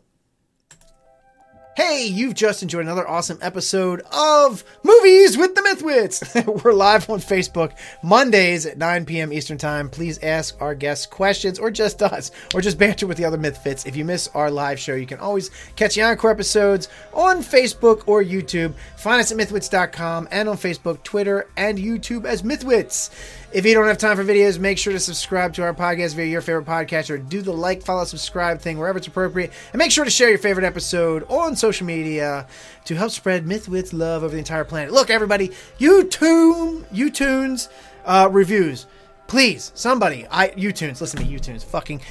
Hey, you've just enjoyed another awesome episode of Movies with the Mythwits. [LAUGHS] We're live on Facebook Mondays at 9 p.m. Eastern Time. Please ask our guests questions or just us or just banter with the other Mythfits. If you miss our live show, you can always catch the encore episodes on Facebook or YouTube. Find us at mythwits.com and on Facebook, Twitter, and YouTube as Mythwits. If you don't have time for videos, make sure to subscribe to our podcast via your favorite podcatcher. Do the like, follow, subscribe thing wherever it's appropriate. And make sure to share your favorite episode on social media to help spread Mythwits love over the entire planet. Look, everybody, YouTube, YouTunes uh, reviews. Please, somebody, I YouTunes, listen to YouTunes, fucking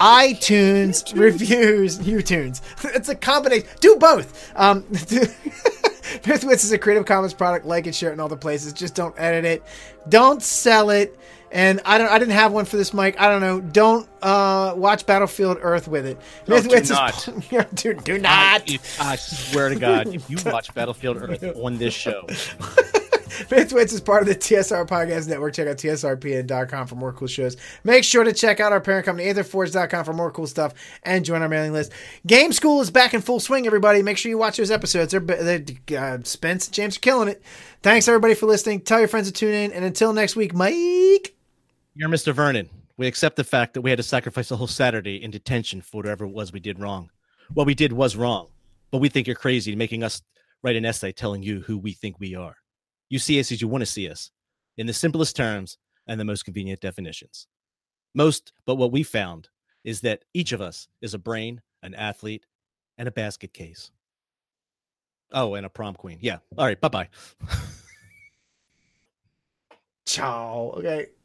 iTunes [LAUGHS] reviews, [LAUGHS] YouTunes. It's a combination. Do both. Um, [LAUGHS] [LAUGHS] Mythwits is a Creative Commons product. Like and share it in all the places. Just don't edit it. Don't sell it. And I don't. I didn't have one for this mic. I don't know. Don't uh, watch Battlefield Earth with it. No, do Mythwits is [LAUGHS] do, do not. I, if- I swear to God, if you [LAUGHS] watch Battlefield Earth on this show, Mythwits is part of the TSR Podcast Network. Check out TSRPN.com for more cool shows. Make sure to check out our parent company, AetherForge.com, for more cool stuff and join our mailing list. Game School is back in full swing, everybody. Make sure you watch those episodes. They're, they're uh, Spence and James are killing it. Thanks, everybody, for listening. Tell your friends to tune in. And until next week, Mike. you're Mr. Vernon. We accept the fact that we had to sacrifice a whole Saturday in detention for whatever it was we did wrong. What we did was wrong, but we think you're crazy making us write an essay telling you who we think we are. You see us as you want to see us, in the simplest terms and the most convenient definitions. Most, but what we found is that each of us is a brain, an athlete, and a basket case. Oh, and a prom queen. Yeah. All right. Bye bye. [LAUGHS] Ciao. Okay.